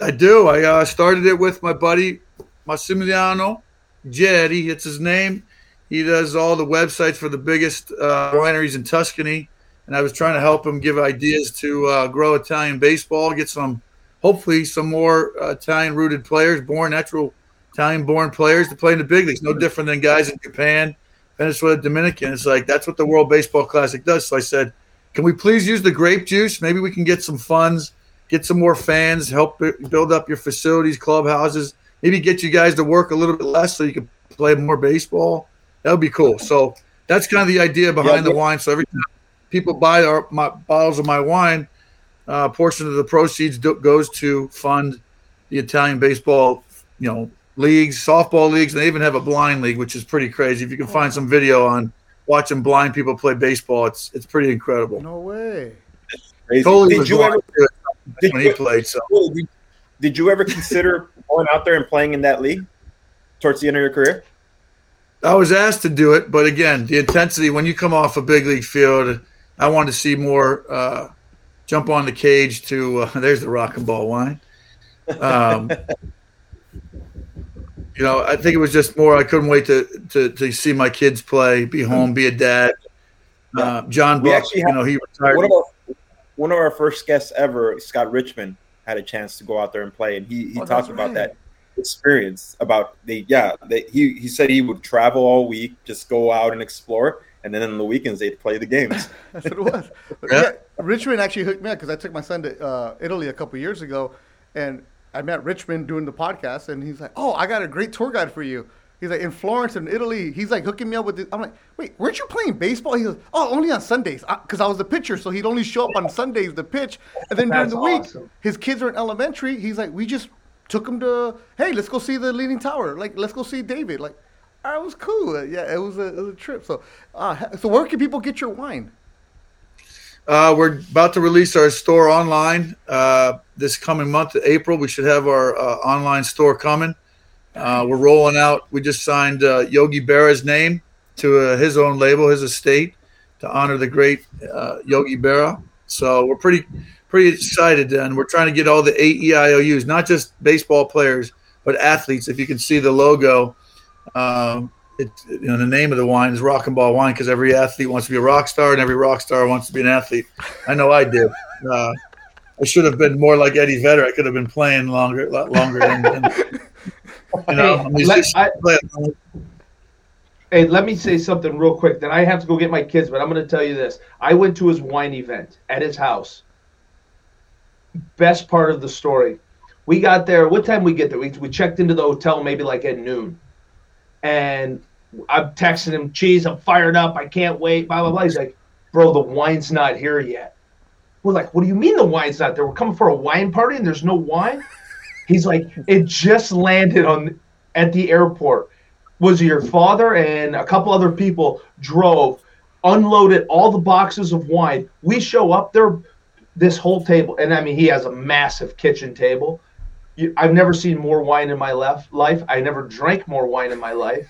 I do. I uh, started it with my buddy Massimiliano Jedi. It's his name. He does all the websites for the biggest uh, wineries in Tuscany, and I was trying to help him give ideas to uh, grow Italian baseball, get some, hopefully, some more uh, Italian-rooted players, born natural Italian-born players to play in the big leagues. No different than guys in Japan, Venezuela, Dominican. It's like that's what the World Baseball Classic does. So I said, can we please use the grape juice? Maybe we can get some funds get some more fans, help build up your facilities, clubhouses, maybe get you guys to work a little bit less so you can play more baseball. That would be cool. So that's kind of the idea behind the wine. So every time people buy our my bottles of my wine, uh, a portion of the proceeds do, goes to fund the Italian baseball, you know, leagues, softball leagues, and they even have a blind league, which is pretty crazy. If you can find some video on watching blind people play baseball, it's it's pretty incredible. No way. Crazy. Totally Did was you ever did when he you, played. So did, did you ever consider going out there and playing in that league towards the end of your career? I was asked to do it, but again, the intensity when you come off a big league field, I wanted to see more uh, jump on the cage. To uh, there's the rock and ball wine. Um, you know, I think it was just more. I couldn't wait to to, to see my kids play, be home, be a dad. Uh, John We Buck, actually you know, he retired. One of our one of our first guests ever, Scott Richmond, had a chance to go out there and play, and he, he Oh, talked about right. that experience. About the yeah, they, he he said he would travel all week, just go out and explore, and then on the weekends they'd play the games. That's what it was. Yeah. yeah. Richmond actually hooked me up because I took my son to uh, Italy a couple years ago, and I met Richmond doing the podcast, and he's like, "Oh, I got a great tour guide for you." He's like, "In Florence in Italy." He's like hooking me up with. This. I'm like, "Wait, weren't you playing baseball?" He goes, "Oh, only on Sundays, because I was the pitcher, so he'd only show up on Sundays to pitch, and then during the week, awesome. his kids are in elementary. He's like, we just took him to, hey, let's go see the Leaning Tower. Like, let's go see David. Like, I was cool. Yeah, it was a, it was a trip. So, uh, so where can people get your wine? Uh, we're about to release our store online uh, this coming month, April. We should have our uh, online store coming. Uh, we're rolling out. We just signed uh, Yogi Berra's name to uh, his own label, his estate, to honor the great uh, Yogi Berra. So we're pretty pretty excited, and we're trying to get all the eight E EIOUs, not just baseball players, but athletes. If you can see the logo, um, it, you know, the name of the wine is Rock and Ball Wine because every athlete wants to be a rock star, and every rock star wants to be an athlete. I know I did. Uh, I should have been more like Eddie Vedder. I could have been playing longer, a lot longer. Than, than, you know, Hey, let- I- Hey, let me say something real quick. Then I have to go get my kids, but I'm going to tell you this. I went to his wine event at his house. Best part of the story. We got there. What time we get there? We, we checked into the hotel maybe like at noon. And I'm texting him, geez, I'm fired up. I can't wait. Blah, blah, blah. He's like, bro, the wine's not here yet. We're like, what do you mean the wine's not there? We're coming for a wine party and there's no wine? He's like, it just landed on at the airport was your father and a couple other people drove, unloaded all the boxes of wine. We show up there, this whole table, and I mean, he has a massive kitchen table. I've never seen more wine in my life. I never drank more wine in my life.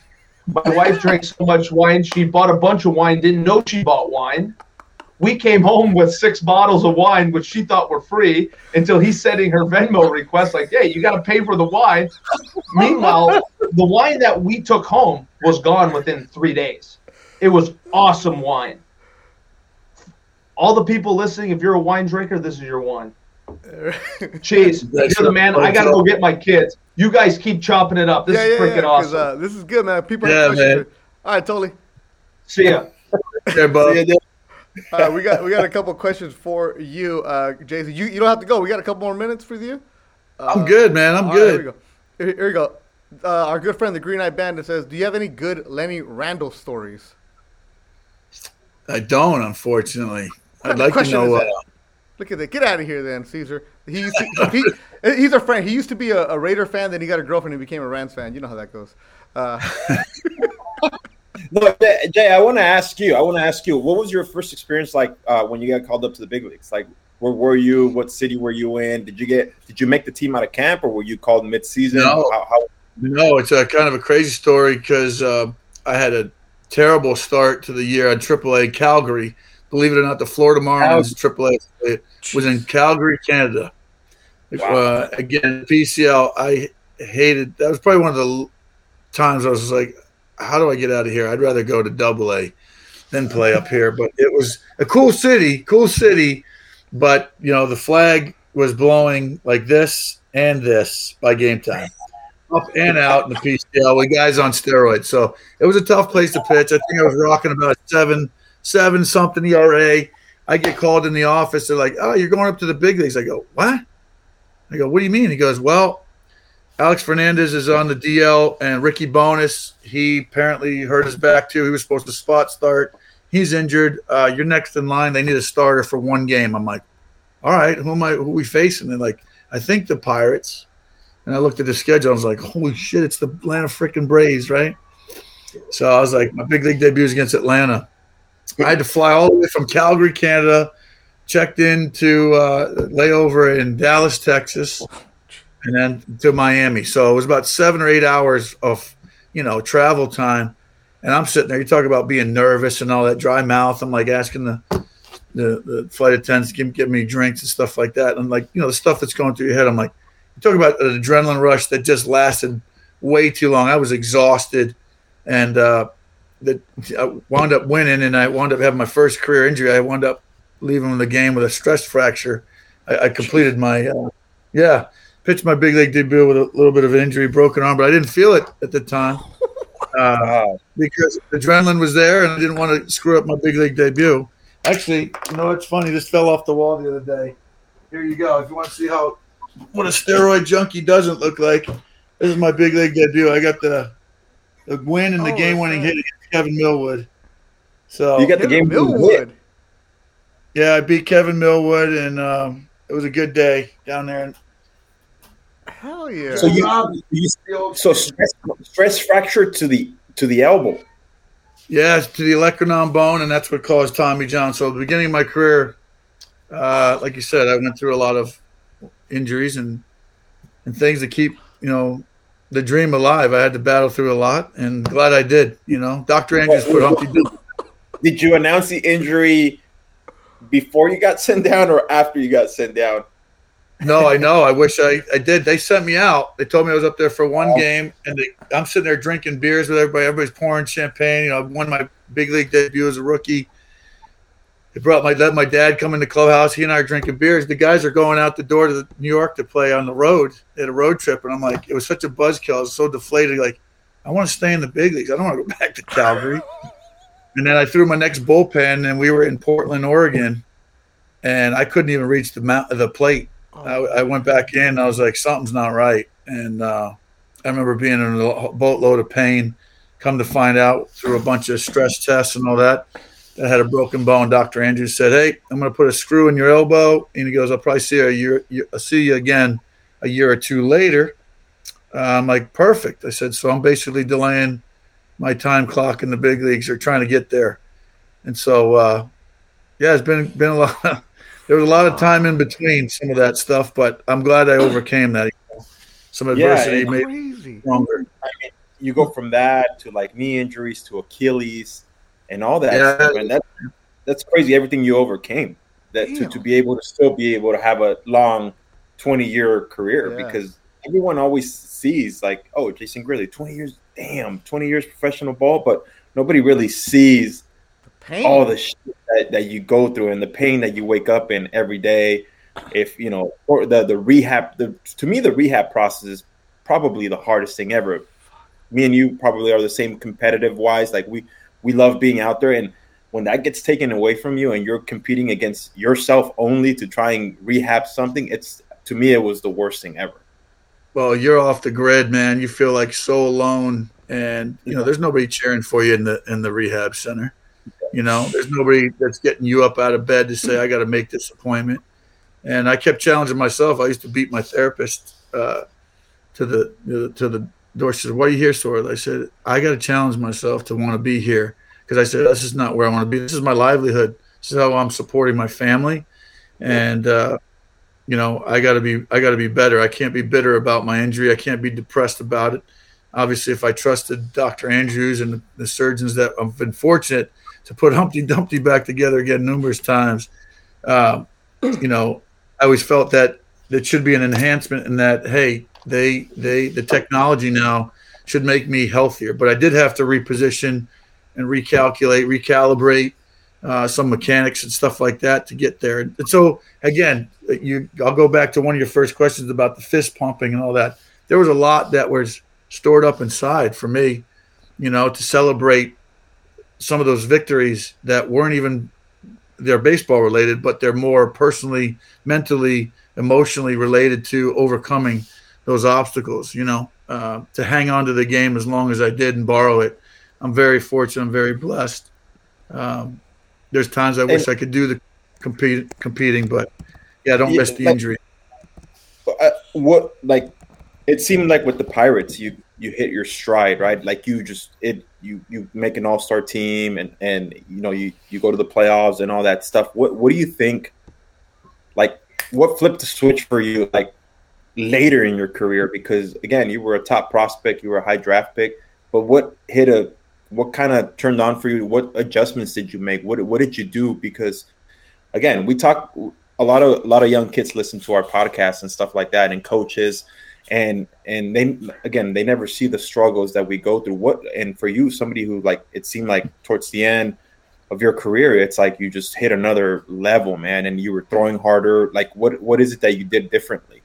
My wife drank so much wine, she bought a bunch of wine, didn't know she bought wine. We came home with six bottles of wine, which she thought were free, until he's sending her Venmo request, like, hey, you got to pay for the wine. Meanwhile, the wine that we took home was gone within three days. It was awesome wine. All the people listening, if you're a wine drinker, this is your wine. Cheese, you're the man. I got to go get my kids. You guys keep chopping it up. This is freaking 'cause, awesome. Uh, this is good, man. People Yeah, have questions. man. All right, totally. See ya. there, bud. Yeah, Uh, we got we got a couple questions for you, uh, Jason. You you don't have to go. We got a couple more minutes for you. I'm good, man. I'm All right, here we good. go. Here, here we go. Uh, our good friend, the Green Eye Bandit, says, "Do you have any good Lenny Randle stories?" I don't, unfortunately. I'd like to know. is Uh, that? Look at that. Get out of here, then, Caesar. He, used to, he he's a friend. He used to be a, a Raider fan. Then he got a girlfriend and became a Rams fan. You know how that goes. Uh, No, Jay, Jay, I want to ask you. I want to ask you. What was your first experience like uh, when you got called up to the big leagues? Like, where were you? What city were you in? Did you get? Did you make the team out of camp, or were you called mid-season? No. How, how, No, it's a kind of a crazy story because uh, I had a terrible start to the year at AAA Calgary. Believe it or not, the Florida Marlins AAA affiliate was in Calgary, Canada. Uh, again, PCL, I hated. That was probably one of the times I was like, "How do I get out of here? I'd rather go to Double A than play up here." But it was a cool city, cool city. But you know, the flag was blowing like this and this by game time up and out in the PCL with guys on steroids. So it was a tough place to pitch. I think I was rocking about seven, seven something ERA. I get called in the office. They're like, "Oh, you're going up to the big leagues." I go, "What?" I go, "What do you mean?" He goes, "Well, Alex Fernandez is on the DL, and Ricky Bones. He apparently hurt his back too. He was supposed to spot start. He's injured. Uh, you're next in line. They need a starter for one game." I'm like, "All right, who am I? Who we facing?" They're like, "I think the Pirates." And I looked at the schedule. I was like, holy shit, it's the Atlanta freaking Braves, right? So I was like, my big league debut is against Atlanta. I had to fly all the way from Calgary, Canada, checked into uh, layover in Dallas, Texas, and then to Miami. So it was about seven or eight hours of, you know, travel time. And I'm sitting there, you talk about being nervous and all that dry mouth. I'm like asking the, the, the flight attendants, give, give me drinks and stuff like that. And like, you know, the stuff that's going through your head, I'm like, you talk about an adrenaline rush that just lasted way too long. I was exhausted, and uh, that I wound up winning, and I wound up having my first career injury. I wound up leaving the game with a stress fracture. I, I completed my, uh, yeah, pitched my big league debut with a little bit of an injury, broken arm, but I didn't feel it at the time uh, because adrenaline was there, and I didn't want to screw up my big league debut. Actually, you know what's funny? This fell off the wall the other day. Here you go. If you want to see how what a steroid junkie doesn't look like. This is my big league debut. I got the the win and the Oh, game winning hit Kevin Millwood. So You got the game Millwood. yeah, I beat Kevin Millwood, and um, it was a good day down there. Hell yeah. So you, you so stress, stress fracture to the to the elbow. yeah, it's to the olecranon bone, and that's what caused Tommy John. So at the beginning of my career, uh, like you said, I went through a lot of injuries and and things that keep you know the dream alive. I had to battle through a lot, and glad I did. You know, Doctor Andrews put Humpty Dumpty Did you announce the injury before you got sent down or after you got sent down? No, I know. I wish I, I did. They sent me out. They told me I was up there for one oh. game, and they, I'm sitting there drinking beers with everybody. Everybody's pouring champagne. You know, I won my big league debut as a rookie. They brought my let my dad come in the clubhouse. He and I are drinking beers. The guys are going out the door to the, New York to play on the road. at a road trip, and I'm like, it was such a buzzkill. I was so deflated. Like, I want to stay in the big leagues. I don't want to go back to Calgary. and then I threw my next bullpen, and we were in Portland, Oregon, and I couldn't even reach the mount, the plate. I, I went back in. I was like, something's not right, and uh, I remember being in a boatload of pain. Come to find out through a bunch of stress tests and all that, that I had a broken bone. Doctor Andrews said, "Hey, I'm going to put a screw in your elbow," and he goes, "I'll probably see you a year. I'll see you again a year or two later." Uh, I'm like, "Perfect." I said, "So I'm basically delaying my time clock in the big leagues or trying to get there," and so uh, yeah, it's been been a lot. there was a lot of time in between some of that stuff, but I'm glad I overcame that. Some adversity and- made me Crazy. stronger. You go from that to like knee injuries to Achilles and all that Yeah. stuff, and that that's crazy. Everything you overcame that to, to be able to still be able to have a long 20 year career Yeah. because everyone always sees like, oh, Jason Grilli, 20 years, damn, 20 years professional ball, but nobody really sees Pain. all the shit that, that you go through and the pain that you wake up in every day. If you know, or the the rehab, the to me the rehab process is probably the hardest thing ever. Me and you probably are the same competitive wise. Like we we love being out there, and when that gets taken away from you and you're competing against yourself only to try and rehab something, it's to me it was the worst thing ever. Well, you're off the grid, man. You feel like so alone, and you know there's nobody cheering for you in the in the rehab center. You know, there's nobody that's getting you up out of bed to say I got to make this appointment. And I kept challenging myself. I used to beat my therapist uh, to the to the She said, "Why are you here, Sorrel?" I said, "I got to challenge myself to want to be here because I said this is not where I want to be. This is my livelihood. This is how I'm supporting my family, and uh, you know I got to be I got to be better. I can't be bitter about my injury. I can't be depressed about it. Obviously, if I trusted Dr. Andrews and the, surgeons that I've been fortunate to put Humpty Dumpty back together again numerous times, um, you know, I always felt that that should be an enhancement in that hey they they the technology now should make me healthier. But i did have to reposition and recalculate recalibrate uh, some mechanics and stuff like that to get there. And so again you i'll go back to one of your first questions about the fist pumping and all that. There was a lot that was stored up inside for me you know to celebrate some of those victories that weren't even they're baseball related but they're more personally mentally emotionally related to overcoming those obstacles, you know, uh, to hang on to the game as long as I did and borrow it. I'm very fortunate. I'm very blessed. Um, there's times I wish and, I could do the compete, competing, but yeah, don't yeah, miss the like, injury. Uh, what like it seemed like with the Pirates, you you hit your stride, right? Like you just it you you make an all star team and and you know you you go to the playoffs and all that stuff. What what do you think? Like what flipped the switch for you? Like later in your career? Because again you were a top prospect you were a high draft pick but what hit a what kind of turned on for you? What adjustments did you make? What, what did you do? Because again we talk a lot of a lot of young kids listen to our podcast and stuff like that and coaches and and they again they never see the struggles that we go through. What and for you somebody who like it seemed like towards the end of your career it's like you just hit another level man and you were throwing harder like what what is it that you did differently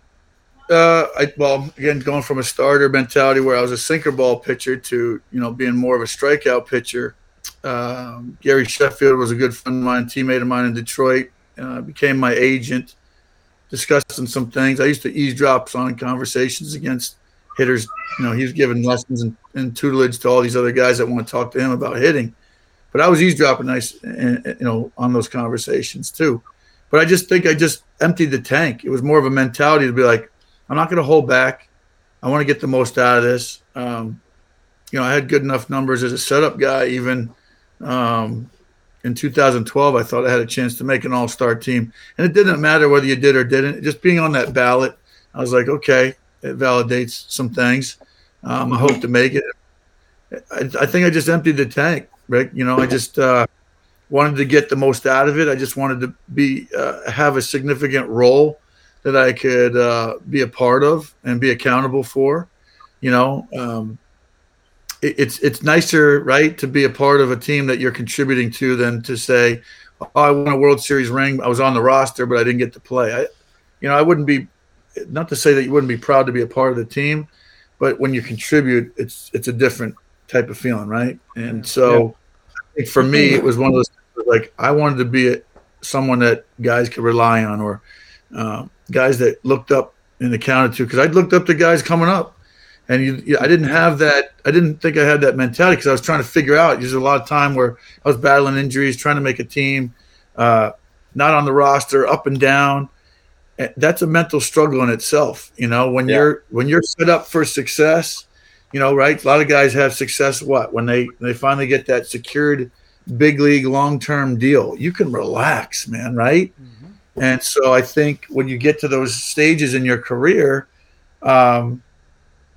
uh, I, well, again, going from a starter mentality where I was a sinker ball pitcher to you know being more of a strikeout pitcher. Um, Gary Sheffield was a good friend of mine, teammate of mine in Detroit. Uh, became my agent, discussing some things. I used to eavesdrop on conversations against hitters. You know, he was giving lessons and, and tutelage to all these other guys that want to talk to him about hitting. But I was eavesdropping nice, you know, on those conversations too. But I just think I just emptied the tank. It was more of a mentality to be like, I'm not going to hold back. I want to get the most out of this. Um, you know, I had good enough numbers as a setup guy. Even um, in 2012, I thought I had a chance to make an All Star team, and it didn't matter whether you did or didn't. Just being on that ballot, I was like, okay, it validates some things. Um, I hope to make it. I, I, think I just emptied the tank, Rick. You know, I just uh, wanted to get the most out of it. I just wanted to be uh, have a significant role that I could uh, be a part of and be accountable for. You know, um, it, it's it's nicer, right, to be a part of a team that you're contributing to than to say, oh, "I won a World Series ring. I was on the roster, but I didn't get to play." I, you know, I wouldn't be not to say that you wouldn't be proud to be a part of the team, but when you contribute, it's it's a different type of feeling, right? And so, yeah. for me, it was one of those like I wanted to be a, someone that guys could rely on, or um, guys that looked up and accounted to because I looked up to guys coming up, and you, you, I didn't have that. I didn't think I had that mentality because I was trying to figure out. There's a lot of time where I was battling injuries, trying to make a team, uh, not on the roster, up and down. That's a mental struggle in itself. You know, when yeah. you're when you're set up for success, you know, right? A lot of guys have success. What when they they finally get that secured big league long term deal, you can relax, man. Right? Mm-hmm and so I think when you get to those stages in your career, um,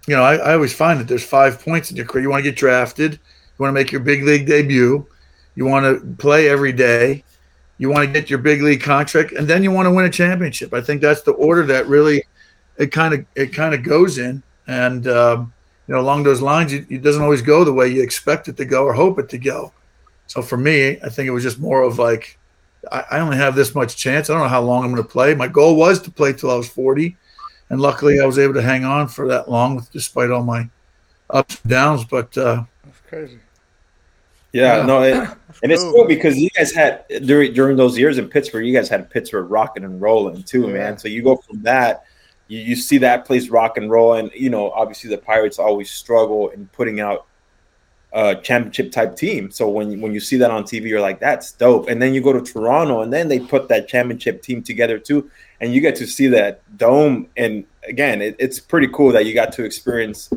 you know, I, I, always find that there's five points in your career. You want to get drafted, you want to make your big league debut, you want to play every day, you want to get your big league contract, and then you want to win a championship. I think that's the order that really it kind of it kind of goes in. And um, you know, along those lines, it, it doesn't always go the way you expect it to go or hope it to go. So for me, I think it was just more of like I, I only have this much chance. I don't know how long I'm going to play. My goal was to play till I was 40, and luckily I was able to hang on for that long, despite all my ups and downs. But uh, that's crazy. Yeah, Yeah. no, it, and it's cool, cool because you guys had during during those years in Pittsburgh, you guys had Pittsburgh rocking and rolling too, Yeah. man. So you go from that, you, you see that place rock and roll, and you know obviously the Pirates always struggle in putting out a championship type team. So when when you see that on TV, you're like, that's dope. And then you go to Toronto, and then they put that championship team together too, and you get to see that dome. And again, it, it's pretty cool that you got to experience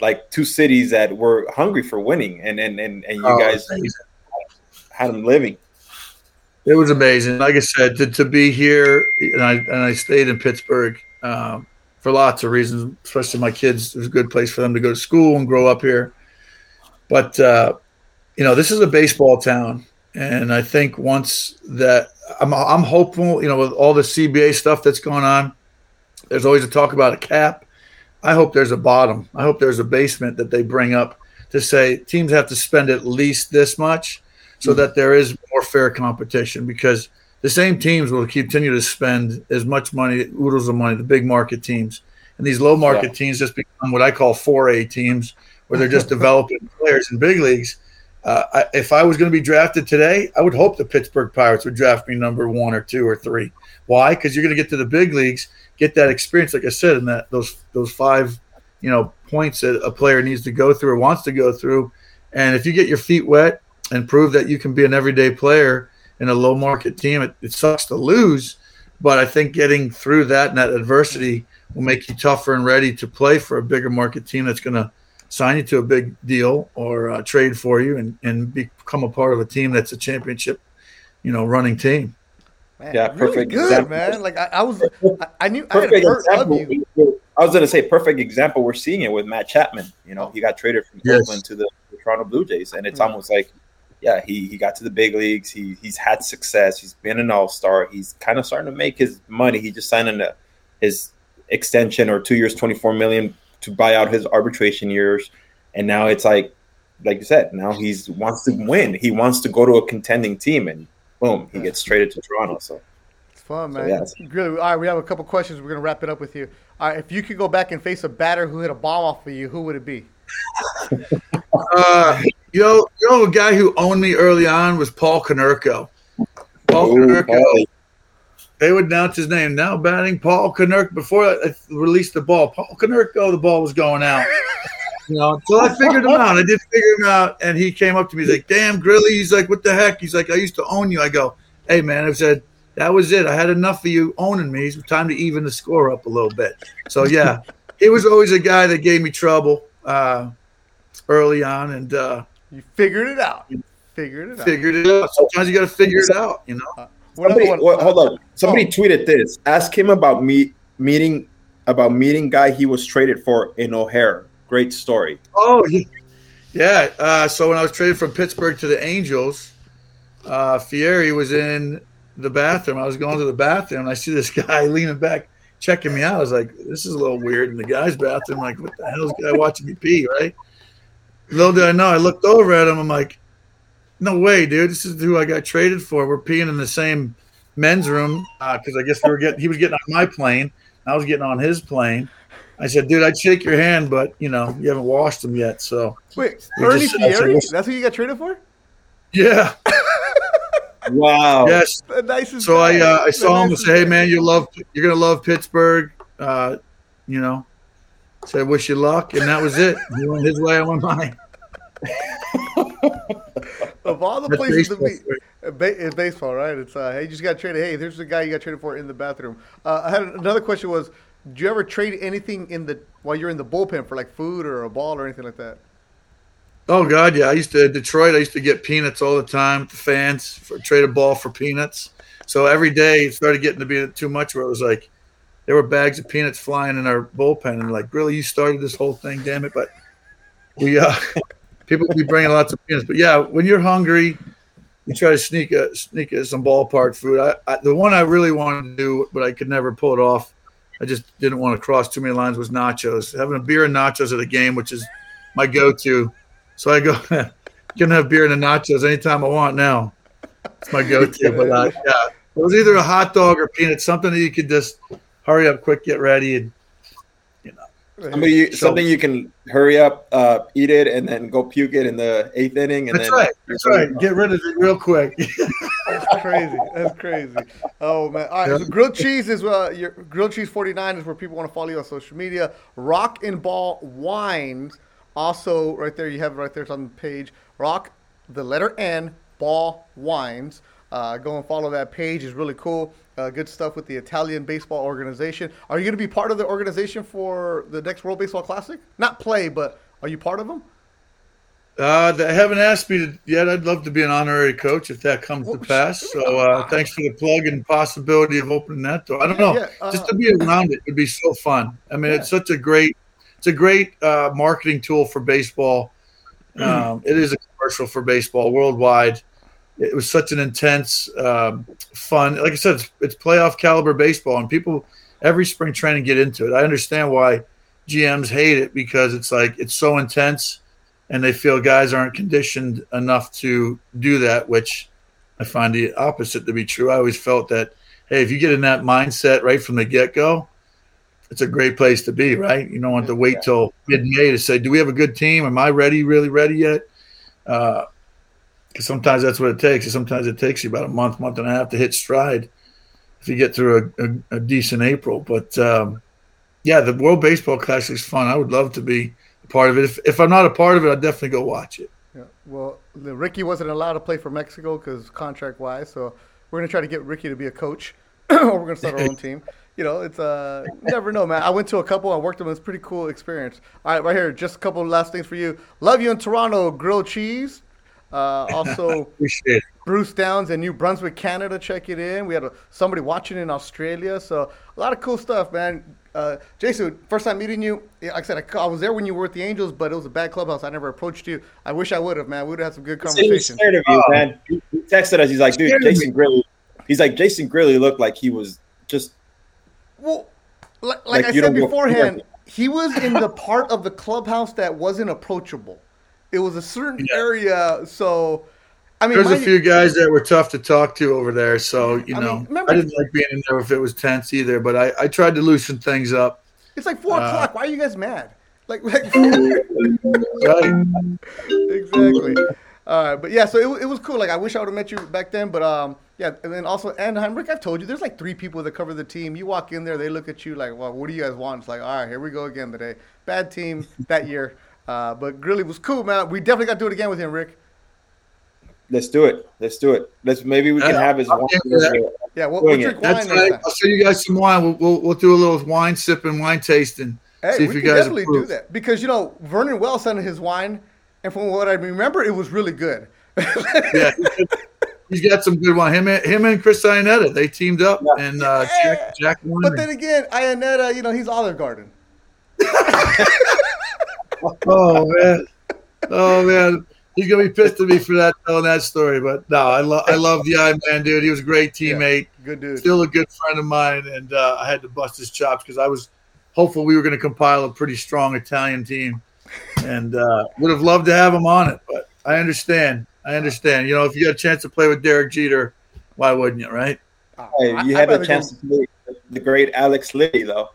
like two cities that were hungry for winning, and and and, and you Oh, guys amazing. had them living. It was amazing. Like I said, to, to be here, and I and I stayed in Pittsburgh um, for lots of reasons. Especially my kids, it was a good place for them to go to school and grow up here. But uh, you know, this is a baseball town, and I think once that I'm, I'm hopeful. You know, with all the CBA stuff that's going on, there's always a talk about a cap. I hope there's a bottom. I hope there's a basement that they bring up to say teams have to spend at least this much so that there is more fair competition because the same teams will continue to spend as much money, oodles of money, the big market teams. And these low market Yeah. teams just become what I call 4A teams, where they're just developing players in big leagues. Uh, I, if I was going to be drafted today, I would hope the Pittsburgh Pirates would draft me number one or two or three. Why? Because you're going to get to the big leagues, get that experience, like I said, in that those those five, you know, points that a player needs to go through or wants to go through. And if you get your feet wet and prove that you can be an everyday player in a low market team, it, it sucks to lose. But I think getting through that and that adversity will make you tougher and ready to play for a bigger market team that's going to sign you to a big deal or uh, trade for you and, and become a part of a team that's a championship, you know, running team. Man, Yeah, really perfect good, example. man. Like I, I was, I, I knew I had heard of example. you. I was going to say perfect example. We're seeing it with Matt Chapman. You know, he got traded from Yes. Oakland to the, the Toronto Blue Jays, and it's Yeah. almost like, yeah, he he got to the big leagues. He he's had success. He's been an All Star. He's kind of starting to make his money. He just signed a, his extension or two years, twenty four million to buy out his arbitration years, and now it's like, like you said, now he's wants to win. He wants to go to a contending team, and boom, he gets traded to Toronto. So. It's fun, So, man. yeah, it's- Really. All right, we have a couple questions. We're gonna wrap it up with you. All right, if you could go back and face a batter who hit a bomb off of you, who would it be? Uh, you know, you know, a guy who owned me early on was Paul Konerko. Paul Konerko. Paulie. They would announce his name. Now batting Paul Konerko. Before I released the ball, Paul Konerko, the ball was going out. You know, so I figured him out. I did figure him out, and he came up to me. He's like, "Damn, Grilli." He's like, "What the heck?" He's like, "I used to own you." I go, "Hey, man," I said, "That was it. I had enough of you owning me. It's time to even the score up a little bit." So yeah, he was always a guy that gave me trouble uh, early on, and uh, You figured it out. You figured it out. figured it out. Sometimes you got to figure it out, you know. What other Somebody, one? well, hold on. Somebody Oh. tweeted this. Ask him about me meeting about meeting guy he was traded for in O'Hare. Great story. Oh, yeah. yeah. Uh, so when I was traded from Pittsburgh to the Angels, uh, Frieri was in the bathroom. I was going to the bathroom, and I see this guy leaning back, checking me out. I was like, "This is a little weird." In the guy's bathroom, like, "What the hell is guy watching me pee?" Right? Little did I know, I looked over at him. I'm like, "No way, dude! This is who I got traded for. We're peeing in the same men's room because I guess we were getting. He was getting on my plane. I was getting on his plane." I said, dude, I'd shake your hand, but you know, you haven't washed them yet. So Wait, Ernie just- I said, Frieri? That's who you got traded for? yeah, Wow. yes. The nicest So I uh, I saw him and nicest say, hey man, you love you're gonna love Pittsburgh. Uh, you know, said wish you luck, and that was it. He went his way, I went mine. Of all the That's places to be, uh, ba- in baseball, right? It's uh, hey, you just got traded. Hey, there's the guy you got traded for in the bathroom. Uh, I had another question was, do you ever trade anything in the while you're in the bullpen for like food or a ball or anything like that? Oh God, yeah. I used to Detroit. I used to get peanuts all the time. The fans for trade a ball for peanuts. So every day it started getting to be too much. Where it was like there were bags of peanuts flying in our bullpen, and like, really, you started this whole thing, damn it! But we uh, people be bringing lots of peanuts. But yeah, when you're hungry, you try to sneak a, sneak a, some ballpark food. I, I, the one I really wanted to do, but I could never pull it off. I just didn't want to cross too many lines. Was nachos. Having a beer and nachos at a game, which is my go-to. So I go, can have beer and nachos anytime I want now. It's my go-to. But uh, yeah, it was either a hot dog or peanuts, something that you could just hurry up, quick, get ready, and. Somebody, you, something you can hurry up, uh, eat it, and then go puke it in the eighth inning. And That's then right. That's right. Get rid of it real quick. That's crazy. That's crazy. Oh man! All right, so grilled cheese is uh, your grilled cheese forty nine is where people want to follow you on social media. Rock and Ball Wines, also right there. You have it right there. It's on the page. Rock, the letter N, Ball Wines. Uh, go and follow that page. It's really cool. Uh, good stuff with the Italian baseball organization. Are you going to be part of the organization for the next World Baseball Classic? Not play, but are you part of them? Uh, they haven't asked me to yet. I'd love to be an honorary coach if that comes to pass. So uh, thanks for the plug and possibility of opening that door. I don't know, Yeah, uh, just to be around it would be so fun. I mean, it's such a great, it's a great uh, marketing tool for baseball. Um, it is a commercial for baseball worldwide. It was such an intense, um, fun. Like I said, it's, it's playoff caliber baseball, and people every spring training get into it. I understand why GMs hate it because it's like it's so intense and they feel guys aren't conditioned enough to do that, which I find the opposite to be true. I always felt that, hey, if you get in that mindset right from the get go, it's a great place to be, right? You don't want to wait till mid May to say, do we have a good team? Am I ready, really ready yet? Because sometimes that's what it takes. Sometimes it takes you about a month, month and a half to hit stride if you get through a, a, a decent April. But um, yeah, the World Baseball Classic is fun. I would love to be a part of it. If, if I'm not a part of it, I'd definitely go watch it. Yeah. Well, Ricky wasn't allowed to play for Mexico because contract wise. So we're gonna try to get Ricky to be a coach, or we're gonna start our own team. You know, it's uh, never know, man. I went to a couple. I worked them. It's pretty cool experience. All right, right here, just a couple last things for you. Love you in Toronto, grilled cheese. Uh, also, Bruce Downs in New Brunswick, Canada, check it in. We had a, somebody watching in Australia, so a lot of cool stuff, man. Uh, Jason, first time meeting you, like I said, I, I was there when you were at the Angels, but it was a bad clubhouse. I never approached you. I wish I would have, man. We would have had some good He was conversations. scared of you, man. He he texted us. He's like, dude, Jason me. Grilli. He's like, Jason Grilli looked like he was just Well, like, Like, like I said don't beforehand, he was in the part of the clubhouse that wasn't approachable. It was a certain Yeah. area, so I mean, There's a few guys that were tough to talk to over there, so you I know mean, remember- I didn't like being in there if it was tense either. But I, I tried to loosen things up. it's like four Uh, o'clock. Why are you guys mad? Like, like Right? exactly. All right, but yeah, so it, it was cool. Like, I wish I would have met you back then, but um, yeah, and then also Anaheim. Rick, I've told you, there's like three people that cover the team. You walk in there, they look at you like, well, what do you guys want? It's like, all right, here we go again today. Bad team that year, uh, but Grilli was cool, man. We definitely got to do it again with him, Rick. let's do it. Let's do it. Let's maybe we can Yeah, have his I'll one. give you that. Yeah, we'll, we'll it. drink wine That's right. I'll send you guys some wine. We'll, we'll, we'll do a little wine sipping, wine tasting. Hey, see if we you can guys definitely approve. do that because you know Vernon Wells sent his wine, and from what I remember, it was really good. Yeah, he's got some good wine. Him, and- him and Chris Iannetta, they teamed up and uh, Jack, Jack. But then again, Iannetta, you know, he's Olive Garden. Oh man, oh man, he's gonna be pissed at me for that telling that story. But no, I love I love the eye man, dude. He was a great teammate, Good dude. still a good friend of mine, and uh, I had to bust his chops because I was hopeful we were going to compile a pretty strong Italian team, and uh, would have loved to have him on it. But I understand, I understand. You know, if you got a chance to play with Derek Jeter, why wouldn't you, right? Hey, you I'd had rather the chance go- to meet the great Alex Liddi, though.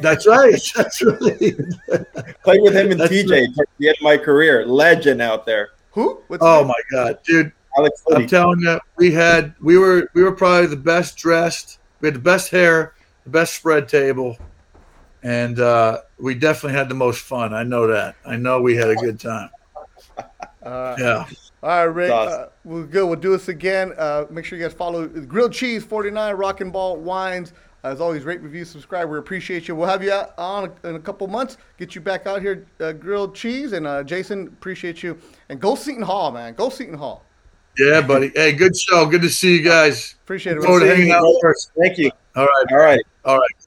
That's right. That's right. Played with him and That's TJ towards the end of my career. Legend out there. Who? What's Oh his my God, dude. Alex I'm telling you, we had we were we were probably the best dressed. We had the best hair, the best spread table, and uh, we definitely had the most fun. I know that. I know we had a good time. Uh, Yeah. All right, Rick. That's Uh, we're good. We'll do this again. Uh, make sure you guys follow Grilled Cheese 49 Rock and Ball Wines. As always, rate, review, subscribe. We appreciate you. We'll have you out on in a couple months. Get you back out here, uh, Grilled Cheese. And uh, Jason, appreciate you. And go Seton Hall, man. Go Seton Hall. Yeah, buddy. Hey, good show. Good to see you guys. Appreciate it. Look forward to man. hanging out Thank you. All right. All right. All right.